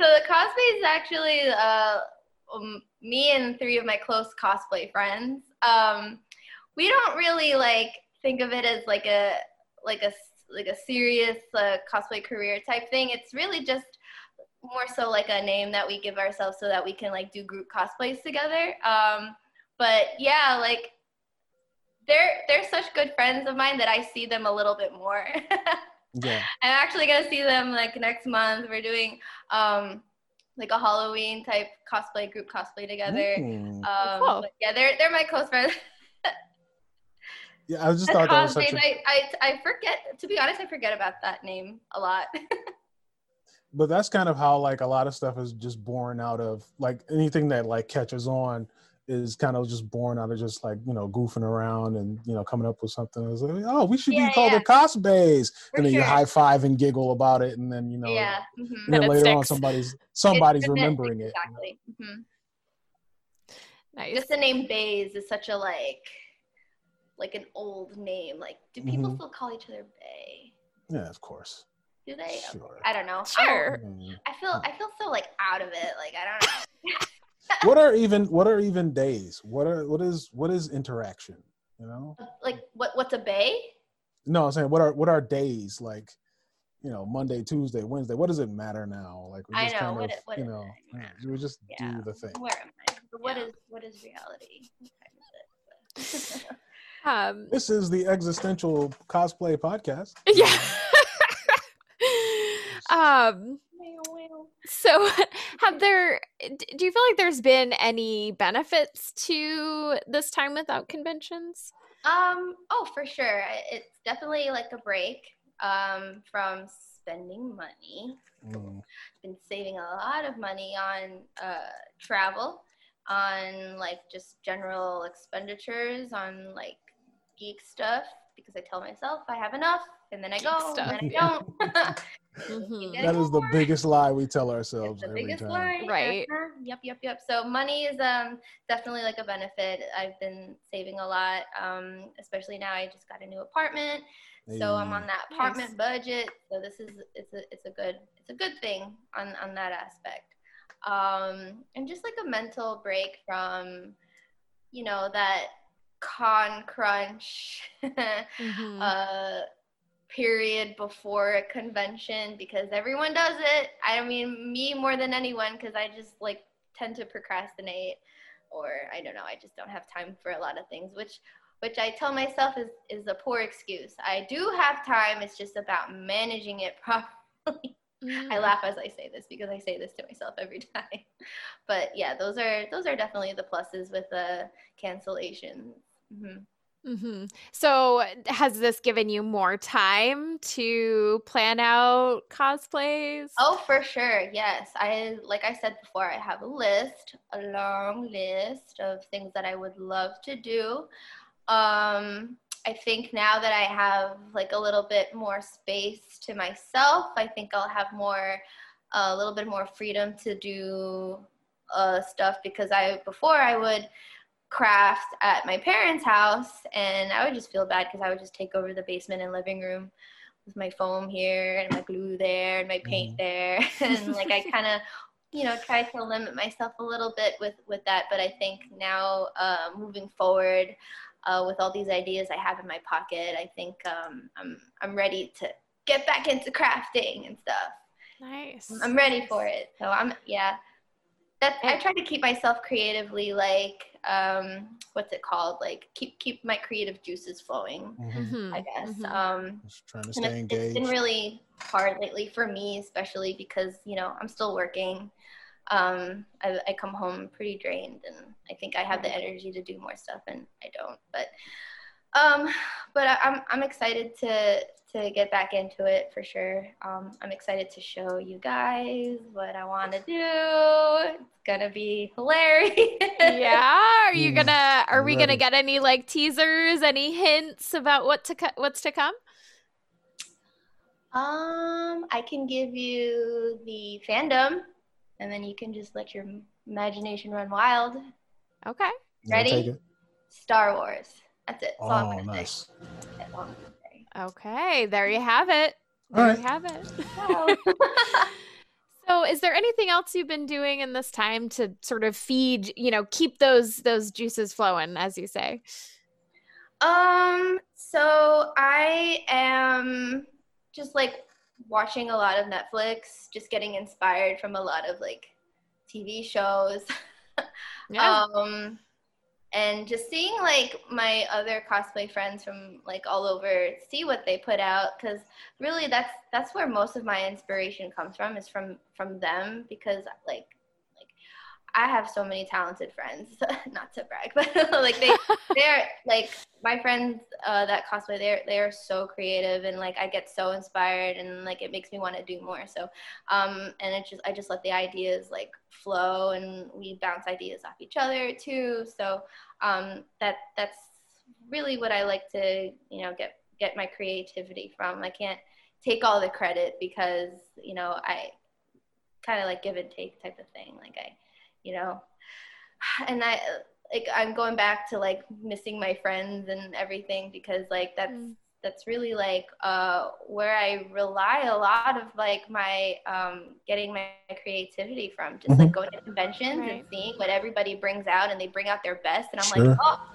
So the cosplay is actually uh, um, me and three of my close cosplay friends. Um, we don't really like think of it as like a like a like a serious uh, cosplay career type thing. It's really just more so like a name that we give ourselves so that we can like do group cosplays together. Um, but yeah, like they're they're such good friends of mine that I see them a little bit more. <laughs> Yeah. I'm actually gonna see them like next month. We're doing um like a Halloween type cosplay group cosplay together. Mm. Um, Cool. but yeah, they're they're my close friends. <laughs> Yeah, I just The thought that was such cosplays, a. I, I I forget to be honest, I forget about that name a lot. <laughs> But that's kind of how like a lot of stuff is just born out of like anything that like catches on is kind of just born out of just like you know goofing around and you know coming up with something. It's like, oh, we should Yeah, be called yeah. the Cosbays, For and then you high five and giggle about it, and then you know, yeah. and mhm. then Then it later on somebody's <laughs> somebody's It's- remembering it. Exactly. hmm Nice. Just the name Bays is such a like like an old name. Like, do people Mhm. still call each other Bay? Yeah, of course. Do they? Sure. I don't know. Sure. Mm. I feel I feel so like out of it. Like I don't know. <laughs> what are even what are even days? What are what is what is interaction? You know? like what what's a bay? No, I'm saying what are what are days like? You know, Monday, Tuesday, Wednesday. What does it matter now? Like we I just know, kind what of, it- what you know, we just Yeah. do the thing. Where am I? But What Yeah. is what is reality? What time is it? <laughs> Um. This is the existential cosplay podcast. <laughs> Yeah. um. So, <laughs> have there? Do you feel like there's been any benefits to this time without conventions? um. Oh, for sure. It's definitely like a break um, from spending money. Mm. Been saving a lot of money on uh, travel, on like just general expenditures, on like geek stuff because I tell myself I have enough, and then I go, stuff, and then I don't. <laughs> Mhm. That is the more. biggest lie we tell It's ourselves the every biggest time. lie. Right. Uh-huh. Yep, yep, yep. So money is um definitely like a benefit. I've been saving a lot, um, especially now. I just got a new apartment, so I'm on that apartment budget. So this is it's a it's a good it's a good thing on on that aspect. Um, and just like a mental break from, you know, that con crunch. Mhm. <laughs> uh, period before a convention because everyone does it. I mean, me more than anyone because I just like tend to procrastinate, or I don't know, I just don't have time for a lot of things, which which I tell myself is is a poor excuse. I do have time. It's just about managing it <laughs> properly. Mm. I laugh as I say this because I say this to myself every <laughs> time. But yeah, those are those are definitely the pluses with the cancellation. Mm-hmm. Mm-hmm. So, has this given you more time to plan out cosplays? Oh, for sure. Yes. I, like I said before, I have a list, a long list of things that I would love to do. Um, I think now that I have like a little bit more space to myself, I think I'll have more, a little bit more freedom to do uh, stuff because I, before I would, craft at my parents' house, and I would just feel bad because I would just take over the basement and living room with my foam here and my glue there and my paint mm. there, <laughs> and like I kind of you know try to limit myself a little bit with with that but i think now uh, moving forward uh, with all these ideas i have in my pocket i think um, i'm i'm ready to get back into crafting and stuff. Nice. I'm ready for it. So i'm yeah. That i try to keep myself creatively like um what's it called like keep keep my creative juices flowing mm-hmm. i guess mm-hmm. um Just trying to stay it's, engaged. it's been really hard lately for me especially because you know i'm still working um I, I come home pretty drained and i think i have the energy to do more stuff and i don't but um but I, i'm i'm excited to to get back into it for sure. Um, I'm excited to show you guys what I want to do. It's gonna be hilarious. yeah. Are you gonna? Are we gonna get any like teasers? Any hints about what to co- what's to come? Um, I can give you the fandom, and then you can just let your imagination run wild. Okay. Ready? Star Wars. That's it. That's oh, nice. Say. Okay, there you have it. There you have it. <laughs> <laughs> so, is there anything else you've been doing in this time to sort of feed, you know, keep those those juices flowing, as you say? Um, so I am just like watching a lot of Netflix, just getting inspired from a lot of like TV shows. <laughs> yeah. Um and just seeing like my other cosplay friends from like all over see what they put out because really that's that's where most of my inspiration comes from is from from them because like like i have so many talented friends. <laughs> Not to brag but <laughs> like they <laughs> they're like my friends uh, that cosplay they're they're so creative and like i get so inspired and like it makes me want to do more. So um and it just i just let the ideas like flow and we bounce ideas off each other too. So um, that that's really what I like to you know get get my creativity from. I can't take all the credit because you know I kind of like give and take type of thing. Like I, you know, and I like I'm going back to like missing my friends and everything because like that's mm. That's really like uh, where I rely a lot of like my um, getting my creativity from. Just mm-hmm. like going to conventions right. and seeing what everybody brings out and they bring out their best, and I'm sure. like, oh,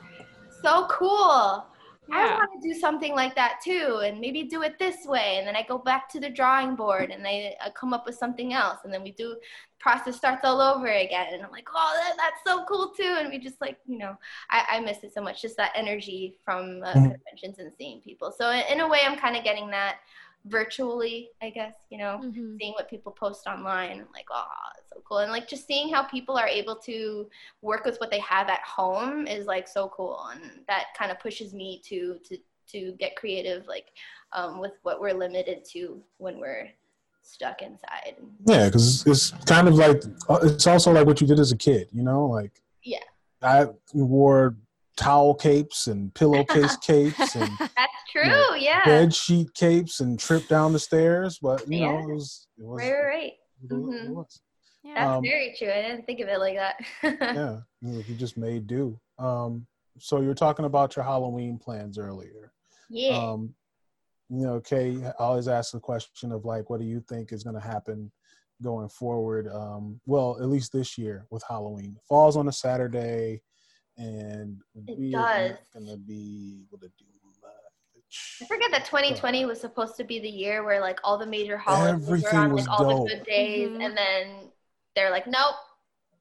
so cool. Yeah. I want to do something like that too, and maybe do it this way. And then I go back to the drawing board and I, I come up with something else, and then we do process starts all over again. And I'm like, oh, that, that's so cool too. And we just like, you know, I, I miss it so much, just that energy from uh, mm-hmm. conventions and seeing people. So in, in a way, I'm kind of getting that virtually, I guess, you know, mm-hmm. seeing what people post online. I'm like, oh, it's so cool. And like just seeing how people are able to work with what they have at home is like so cool. And that kind of pushes me to, to, to get creative, like um, with what we're limited to when we're stuck inside. Yeah, because it's kind of like, uh, it's also like what you did as a kid, you know, like, yeah. I wore towel capes and pillowcase <laughs> capes and <laughs> that's true you know, yeah. bed sheet capes and trip down the stairs but you yeah. know it was it was right right, mm-hmm. it was. Yeah, that's um, very true. I didn't think of it like that. <laughs> Yeah you just made do. Um so you're talking about your halloween plans earlier. Yeah. Um you know kay always asks the question of like what do you think is going to happen going forward? Um well at least this year with halloween. Falls on a saturday and it we does. gonna be able to do much. I forget that 2020 was supposed to be the year where like all the major holidays were on like all dope. the good days, mm-hmm. and then they're like, nope.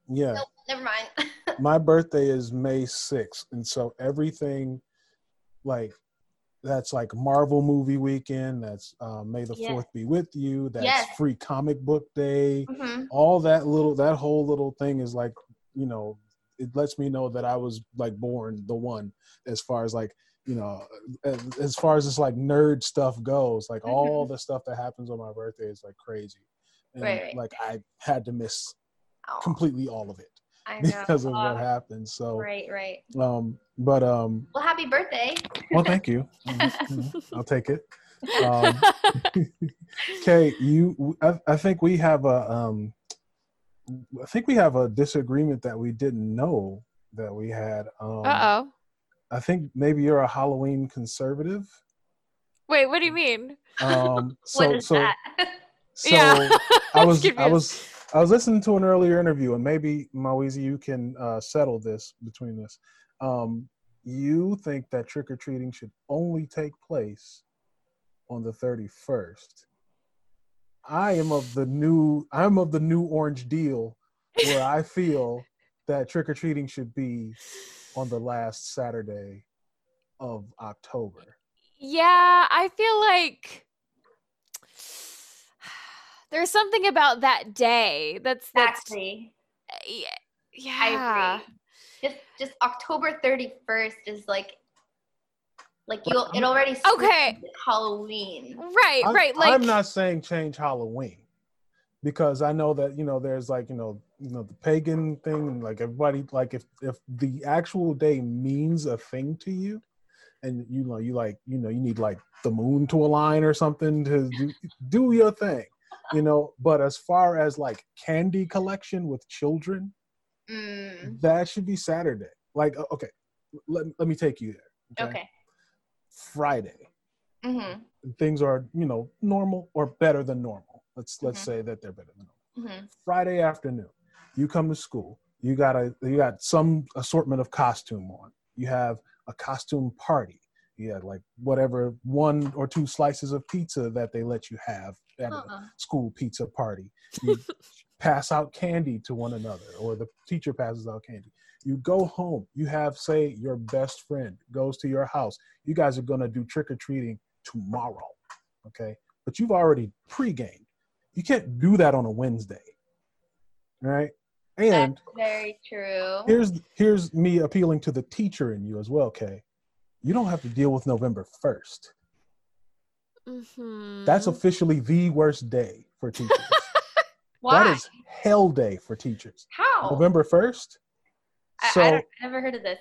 Yeah. Nope, never mind. <laughs> My birthday is May 6th, and so everything, like that's like Marvel movie weekend. That's uh, May the Yeah. Fourth be with you. That's Yes. free comic book day. Mhm. All that little that whole little thing is like you know it lets me know that I was like born the one as far as like you know as, as far as this like nerd stuff goes. Like all the stuff that happens on my birthday is like crazy, and Right, right. like I had to miss Aw, completely all of it <laughs> because of what happened. So Right, right. um, but um, Well, happy birthday. well, thank you. <laughs> Mhm, mhm. I'll take it. Um, <laughs> Kay, you, I, I think we have a, um, I think we have a disagreement that we didn't know that we had. Um, Uh oh. I think maybe you're a Halloween conservative. Wait, what do you mean? Um, <laughs> so, what is so, that? so yeah. I was, <laughs> I was, I was listening to an earlier interview, and maybe Mawizi, you can uh, settle this between us. Um, you think that trick or treating should only take place on the thirty first. I am of the new. I'm of the new orange deal, where I feel <laughs> that trick or treating should be on the last Saturday of October. Yeah, I feel like <sighs> there's something about that day that's that's Exactly. Eh, yeah. I yeah. agree. Just just October 31st is like like you it already Okay. Halloween. Right, I'm, right. Like I'm not saying change Halloween because I know that you know there's like you know you know the pagan thing and like everybody like if if the actual day means a thing to you and you know you like you know you need like the moon to align or something to do, do your thing you know but as far as like candy collection with children Mm, that should be Saturday like okay let, let me take you there okay. Friday Mhm. things are you know normal or better than normal let's let's Mhm. say that they're better than normal Mhm. friday afternoon you come to school you got a you got some assortment of costume on you have a costume party you had like whatever one or two slices of pizza that they let you have at a Uh-uh. school pizza party you <laughs> pass out candy to one another or the teacher passes out candy you go home you have say your best friend goes to your house you guys are going to do trick-or-treating tomorrow okay but you've already pre-gamed you can't do that on a wednesday right and That's very true. here's here's me appealing to the teacher in you as well kay you don't have to deal with november 1st mhm. that's officially the worst day for <laughs> teachers Why? that is hell day for teachers How? november 1st I, so I I never heard of this.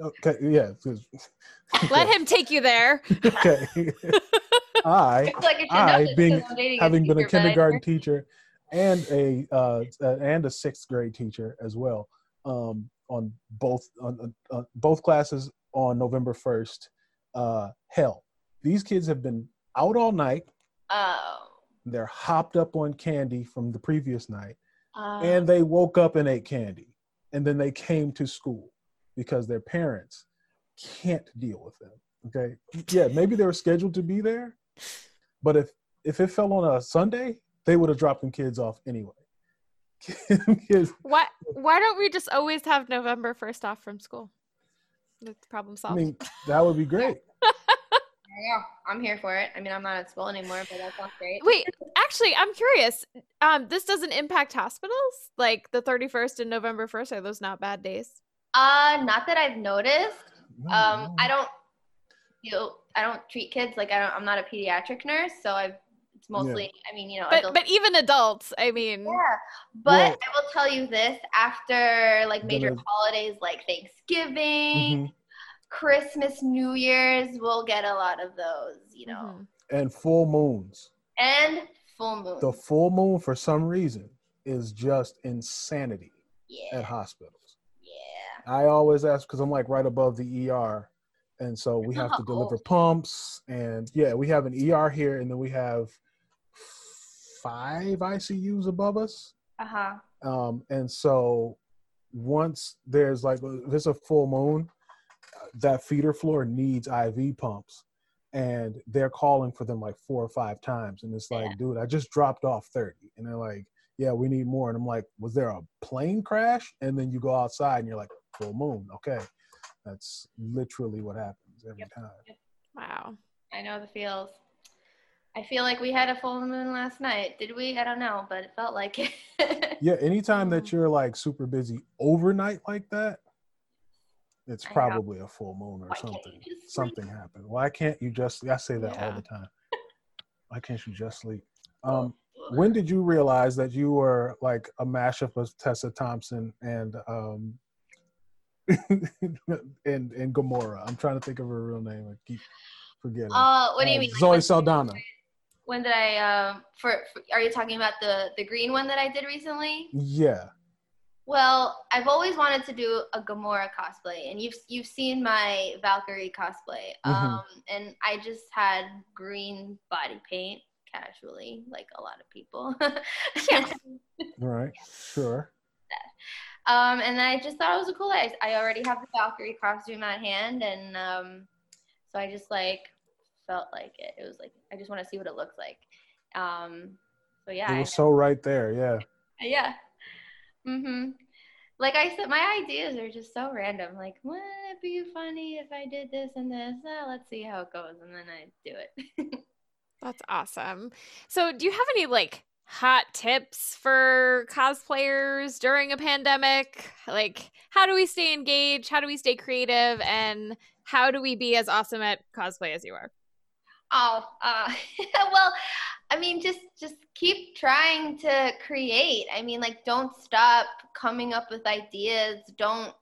okay yeah <laughs> Let him take you there. okay <laughs> i I like I should know I, this being 'cause I'm dating having been a teacher, but I kindergarten never- teacher and a uh, and a sixth grade teacher as well, um, on both on uh, both classes on November first. Uh, hell, these kids have been out all night. Oh. They're hopped up on candy from the previous night, Uh, and they woke up and ate candy, and then they came to school because their parents can't deal with them. Okay, yeah, maybe they were scheduled to be there, but if if it fell on a Sunday, they would have dropped them kids off anyway. <laughs> kids, Why why don't we just always have November 1st off from school? That's problem solved. I mean, that would be great. <laughs> yeah, I'm here for it. I mean, I'm not at school anymore, but that sounds great. Wait, actually, I'm curious. Um, this doesn't impact hospitals? Like the 31st and November 1st, are those not bad days? Uh, not that I've noticed. Um. I don't, you know, I don't treat kids like I don't. I'm not a pediatric nurse, so I've. It's mostly. I mean, you know, But adults. but even adults, I mean, Yeah, but Well- I will tell you this: after like major Gonna- holidays like Thanksgiving, Mhm. Christmas, New Year's, we'll get a lot of those, you know, mhm. And full moons. and full moon. The full moon, for some reason, is just insanity yeah, at hospitals. yeah. I always ask because I'm like right above the ER, and so we have to <laughs> deliver Oh. pumps, and yeah, we have an ER here, and then we have five ICUs above us, Uh huh. um, and so once there's like there's a full moon, that feeder floor needs IV pumps, and they're calling for them like four or five times, and it's like, Yeah. dude, I just dropped off thirty, and they're like. Yeah, we need more. And I'm like, was there a plane crash? And then you go outside and you're like, full moon. Okay. That's literally what happens every time. Wow. I know the feels. I feel like we had a full moon last night. Did we? I don't know, but it felt like it. <laughs> yeah, anytime that you're like super busy overnight like that, it's probably a full moon or Why something. Something happened. Why can't you just I say that yeah. all the time. <laughs> Why can't you just sleep? Um when did you realize that you were like a mashup of Tessa Thompson and um <laughs> and and Gamora? I'm trying to think of her real name. I keep forgetting. Uh, what do you uh, mean? Zoe like, Saldana. When did I? Um, for, for are you talking about the the green one that I did recently? Yeah. Well, I've always wanted to do a Gamora cosplay, and you've you've seen my Valkyrie cosplay. Mm-hmm. Um, and I just had green body paint casually, like a lot of people. <laughs> yeah. right. Sure. Um, and I just thought it was a cool idea. I already have the Valkyrie costume at hand, and um, so I just like felt like it. It was like I just want to see what it looks like. Um, so yeah, it was so right there. Yeah. Yeah. Mhm. Like I said, my ideas are just so random. Like, wouldn't it be funny if I did this and this? Eh, let's see how it goes, and then I do it. <laughs> That's awesome. So, do you have any like hot tips for cosplayers during a pandemic? Like, how do we stay engaged? How do we stay creative? And how do we be as awesome at cosplay as you are? Oh, uh, <laughs> well, I mean, just just keep trying to create. I mean, like, don't stop coming up with ideas. Don't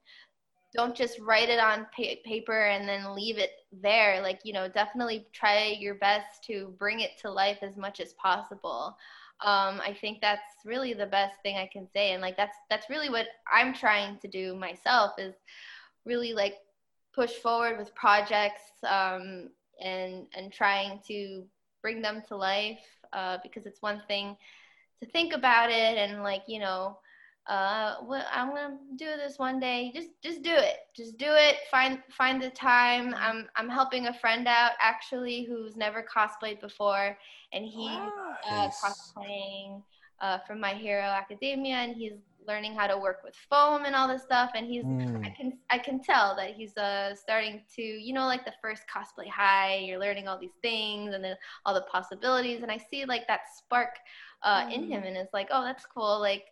don't just write it on pa- paper and then leave it there. Like, you know, definitely try your best to bring it to life as much as possible. Um, I think that's really the best thing I can say, and like that's that's really what I'm trying to do myself is really like push forward with projects um, and and trying to bring them to life uh, because it's one thing to think about it and like you know uh, well, I'm gonna do this one day. Just just do it. Just do it. Find find the time. I'm I'm helping a friend out actually who's never cosplayed before, and he's uh, cosplaying uh, from My Hero Academia, and he's learning how to work with foam and all this stuff and he's mm. i can i can tell that he's uh starting to you know like the first cosplay high you're learning all these things and then all the possibilities and i see like that spark uh mm. in him and it's like oh that's cool like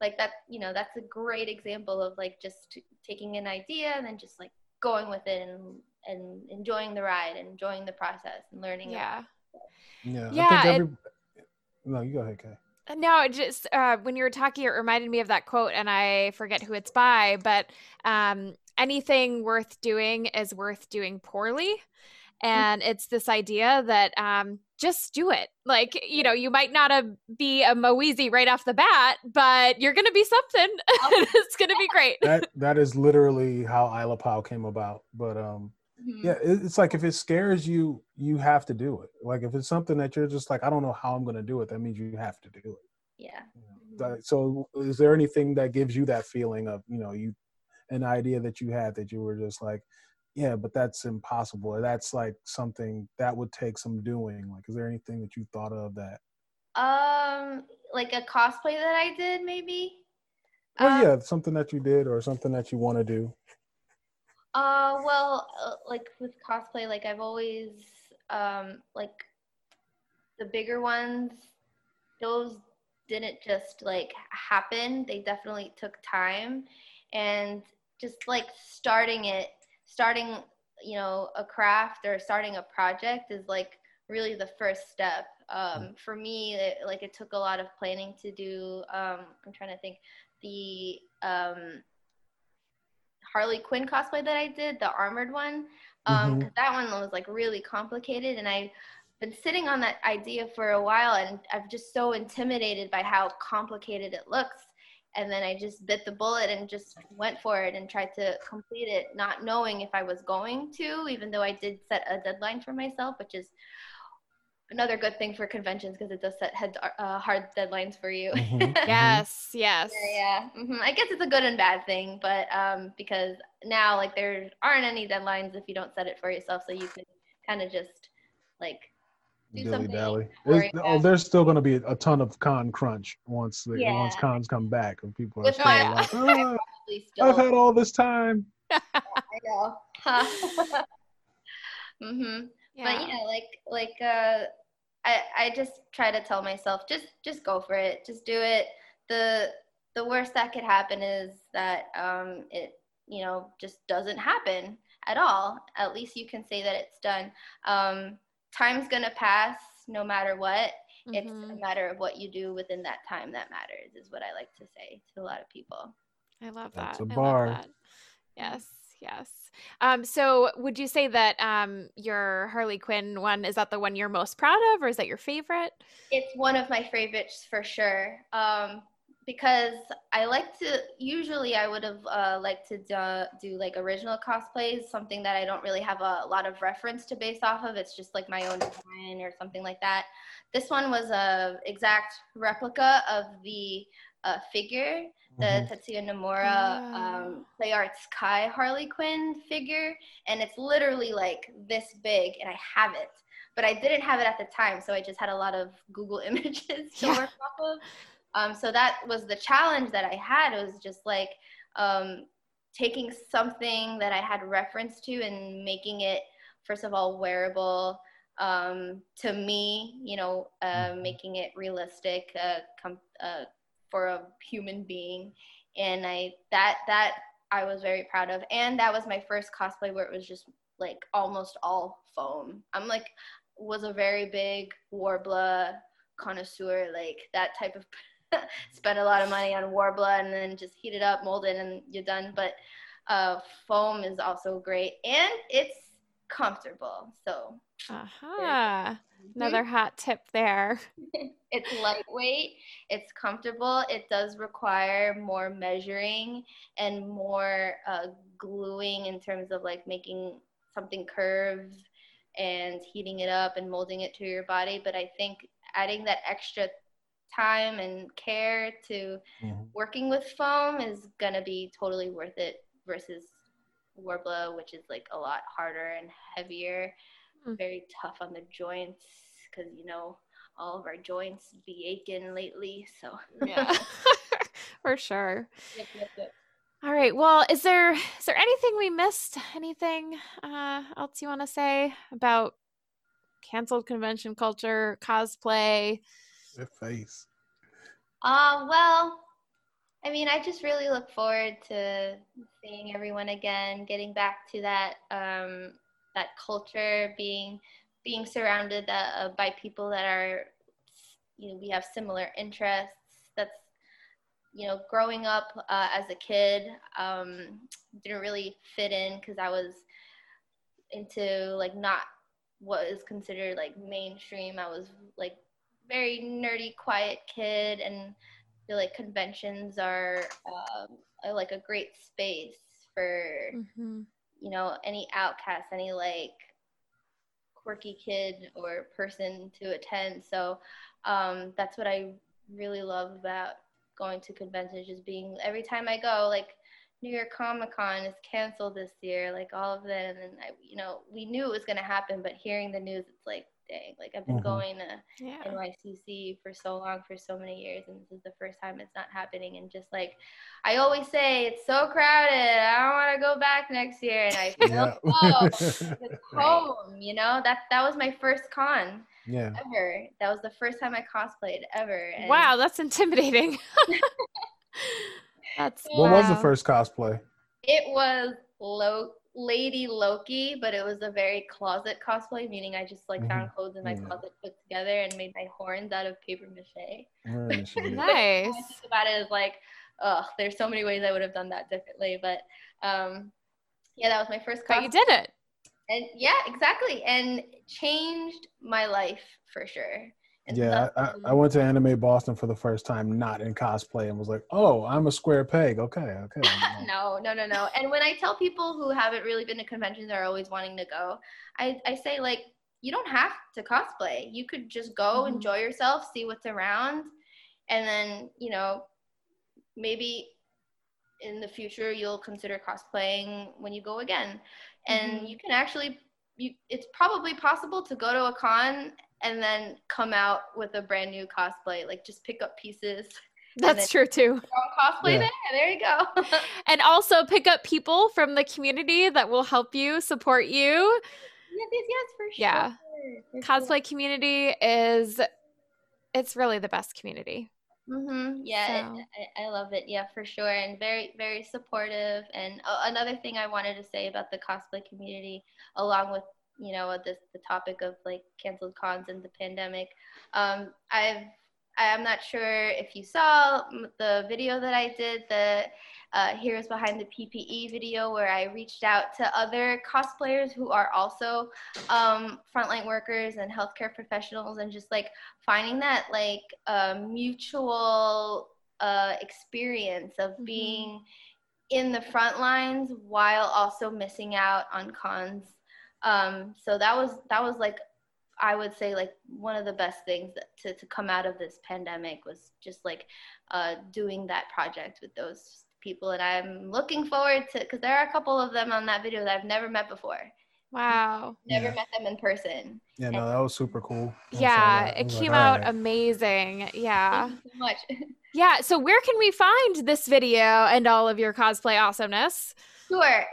like that you know that's a great example of like just taking an idea and then just like going with it and and enjoying the ride and enjoying the process and learning yeah yeah yeah I think every... it... no you go ahead Kay. No, just uh, when you were talking, it reminded me of that quote, and I forget who it's by, but um, anything worth doing is worth doing poorly. Mm. And it's this idea that um, just do it. Like, you know, you might not a, be a Moeezy right off the bat, but you're going to be something. <laughs> it's going to be great. That, that is literally how Isla Pau came about. But um, Mm-hmm. Yeah, it's like if it scares you, you have to do it. Like if it's something that you're just like, I don't know how I'm going to do it, that means you have to do it. Yeah. Mm-hmm. So, is there anything that gives you that feeling of, you know, you, an idea that you had that you were just like, yeah, but that's impossible. Or that's like something that would take some doing. Like, is there anything that you thought of that? Um, like a cosplay that I did, maybe. Oh um, yeah, something that you did or something that you want to do. Uh, well, uh, like with cosplay, like I've always um like the bigger ones. Those didn't just like happen. They definitely took time, and just like starting it, starting you know a craft or starting a project is like really the first step. Um, mm. for me, it, like it took a lot of planning to do. Um, I'm trying to think the um Harley Quinn cosplay that I did, the armored one. Um, mm-hmm. that one was like really complicated, and I've been sitting on that idea for a while, and I'm just so intimidated by how complicated it looks. And then I just bit the bullet and just went for it and tried to complete it, not knowing if I was going to, even though I did set a deadline for myself, which is another good thing for conventions because it does set head, uh, hard deadlines for you. Mm-hmm. <laughs> mm-hmm. yes, yes. Yeah, yeah. Mm-hmm. I guess it's a good and bad thing, but um, because now like there aren't any deadlines if you don't set it for yourself, so you can kind of just like do Dilly dally. oh, there's still going to be a ton of con crunch once the, yeah. once cons come back, and people are still like, oh, I've had all this time. <laughs> I know. <laughs> mm-hmm. Yeah. But yeah, like like uh I I just try to tell myself just just go for it. Just do it. The the worst that could happen is that um it you know just doesn't happen at all. At least you can say that it's done. Um time's going to pass no matter what. Mm-hmm. It's a mm-hmm. matter of what you do within that time that matters is what I like to say to a lot of people. I love that. That's a bar. That. Yes, yes. Um, so would you say that um, your Harley Quinn one is that the one you're most proud of, or is that your favorite? It's one of my favorites for sure. Um, because I like to usually I would have uh, liked to do, do, like original cosplays, something that I don't really have a lot of reference to base off of. It's just like my own design or something like that. This one was a exact replica of the uh, figure the mm-hmm. Tetsuya Nomura um, Play Arts Kai Harley Quinn figure, and it's literally like this big, and I have it. But I didn't have it at the time, so I just had a lot of Google <laughs> images to yeah. work off of. Um, so that was the challenge that I had. It was just like um, taking something that I had reference to and making it, first of all, wearable um, to me, you know, uh, mm-hmm. making it realistic, uh, com- uh, for a human being. And i that that i was very proud of. And that was my first cosplay where it was just like almost all foam. I'm like was a very big Worbla connoisseur like that type of <laughs> spend a lot of money on Worbla and then just heat it up mold it and you're done. But uh, foam is also great. And it's comfortable. So uh-huh. Another <laughs> hot tip there. <laughs> it's lightweight, it's comfortable. It does require more measuring and more uh, gluing in terms of like making something curve and heating it up and molding it to your body. But I think adding that extra time and care to mm-hmm. working with foam is going to be totally worth it versus Worbla, which is like a lot harder and heavier. Mm. very tough on the joints because you know all of our joints be aching lately. So yeah, <laughs> <laughs> for sure. Yep, yep, yep. All right. Well, is there is there anything we missed? Anything uh, else you want to say about canceled convention culture, cosplay? Your face. Uh, well, I mean, I just really look forward to seeing everyone again, getting back to that um, that culture, being being surrounded uh, by people that are, you know, we have similar interests. That's, you know, growing up uh, as a kid, um, didn't really fit in because I was into like not what is considered like mainstream. I was like very nerdy, quiet kid, and feel like conventions are um, like a great space for mm-hmm you know, any outcast, any like quirky kid or person to attend. So um, that's what I really love about going to conventions, just being every time I go, like New York Comic Con is canceled this year, like all of that. And then, I, you know, we knew it was going to happen, but hearing the news, it's like, dang, like I've been mm-hmm. going to yeah. NYCC for so long, for so many years, and this is the first time it's not happening. And just like I always say, it's so crowded. I don't want to go back next year, and I <laughs> feel yeah. oh, <laughs> it's home. You know that that was my first con. Yeah. Ever. That was the first time I cosplayed ever. And wow, that's intimidating. <laughs> that's. What wow. was the first cosplay? It was low Lady Loki, but it was a very closet cosplay, meaning I just like mm-hmm. found clothes in my yeah. closet, put together, and made my horns out of paper mache. <laughs> nice. about it is like, oh, there's so many ways I would have done that differently, but um, yeah, that was my first. Cosplay. But you did it. And yeah, exactly, and changed my life for sure. And yeah, I, I, went to Anime Boston for the first time, not in cosplay, and was like, "Oh, I'm a square peg." Okay, okay. <laughs> no, no, no, no. And when I tell people who haven't really been to conventions are always wanting to go, I, I say like, you don't have to cosplay. You could just go, mm-hmm. enjoy yourself, see what's around, and then you know, maybe in the future you'll consider cosplaying when you go again. And mm-hmm. you can actually, you, it's probably possible to go to a con and then come out with a brand new cosplay. Like just pick up pieces. <laughs> That's true too. Cosplay yeah. there. There you go. <laughs> and also pick up people from the community that will help you, support you. Yes, yes, yes, for sure. Yeah. For Cosplay sure. community is it's really the best community. Mm-hmm. Yeah, So- it, I, I love it. Yeah, for sure, and very, very supportive. And uh, another thing I wanted to say about the cosplay community, along with you know this the topic of like canceled cons and the pandemic, um, I've I'm not sure if you saw the video that I did, the uh, Heroes Behind the PPE video, where I reached out to other cosplayers who are also um, frontline workers and healthcare professionals, and just like finding that like uh, mutual uh, experience of being in the front lines while also missing out on cons. Um, so that was that was like I would say like one of the best things that, to, to come out of this pandemic was just like uh, doing that project with those people. And I'm looking forward to because there are a couple of them on that video that I've never met before. Wow. Never Yeah. met them in person. Yeah, no, that was super cool. I saw Yeah, it came like, out "Alright." amazing. Yeah. Thank you so much. <laughs> Yeah. So where can we find this video and all of your cosplay awesomeness? Sure.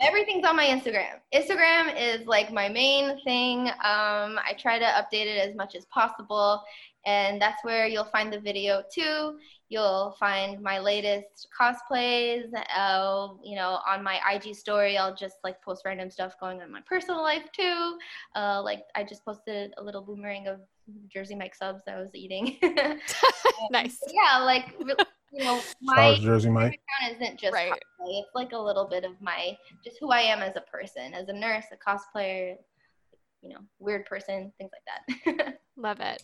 Everything's on my Instagram. Instagram is like my main thing. Um, I try to update it as much as possible, and that's where you'll find the video too. You'll find my latest cosplays. Uh, you know, on my IG story, I'll just like post random stuff going on in my personal life too. Uh, like I just posted a little boomerang of Jersey Mike subs that I was eating. <laughs> <laughs> Nice. yeah, like you know, my far as Jersey Mike. account isn't just Right. cosplay. It's like a little bit of my just who I am as a person, as a nurse, a cosplayer, you know, weird person, things like that. <laughs> Love it.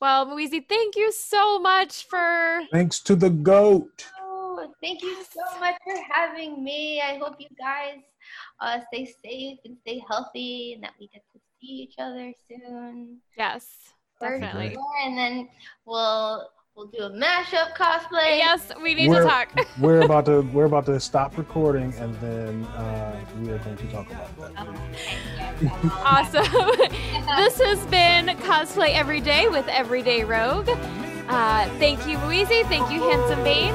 Well, Moeezy, thank you so much for Thanks to the goat. oh, thank you so much for having me. I hope you guys uh, stay safe and stay healthy, and that we get to see each other soon. yes, definitely. And then we'll we'll do a mashup cosplay. Yes, we need We're- to talk. <laughs> We're about to we're about to stop recording and then uh, we are going to talk about that. awesome. <laughs> this has been Cosplay Every Day with Everyday Rogue. Uh, thank you, Moeezy. Thank you, Handsome Bane.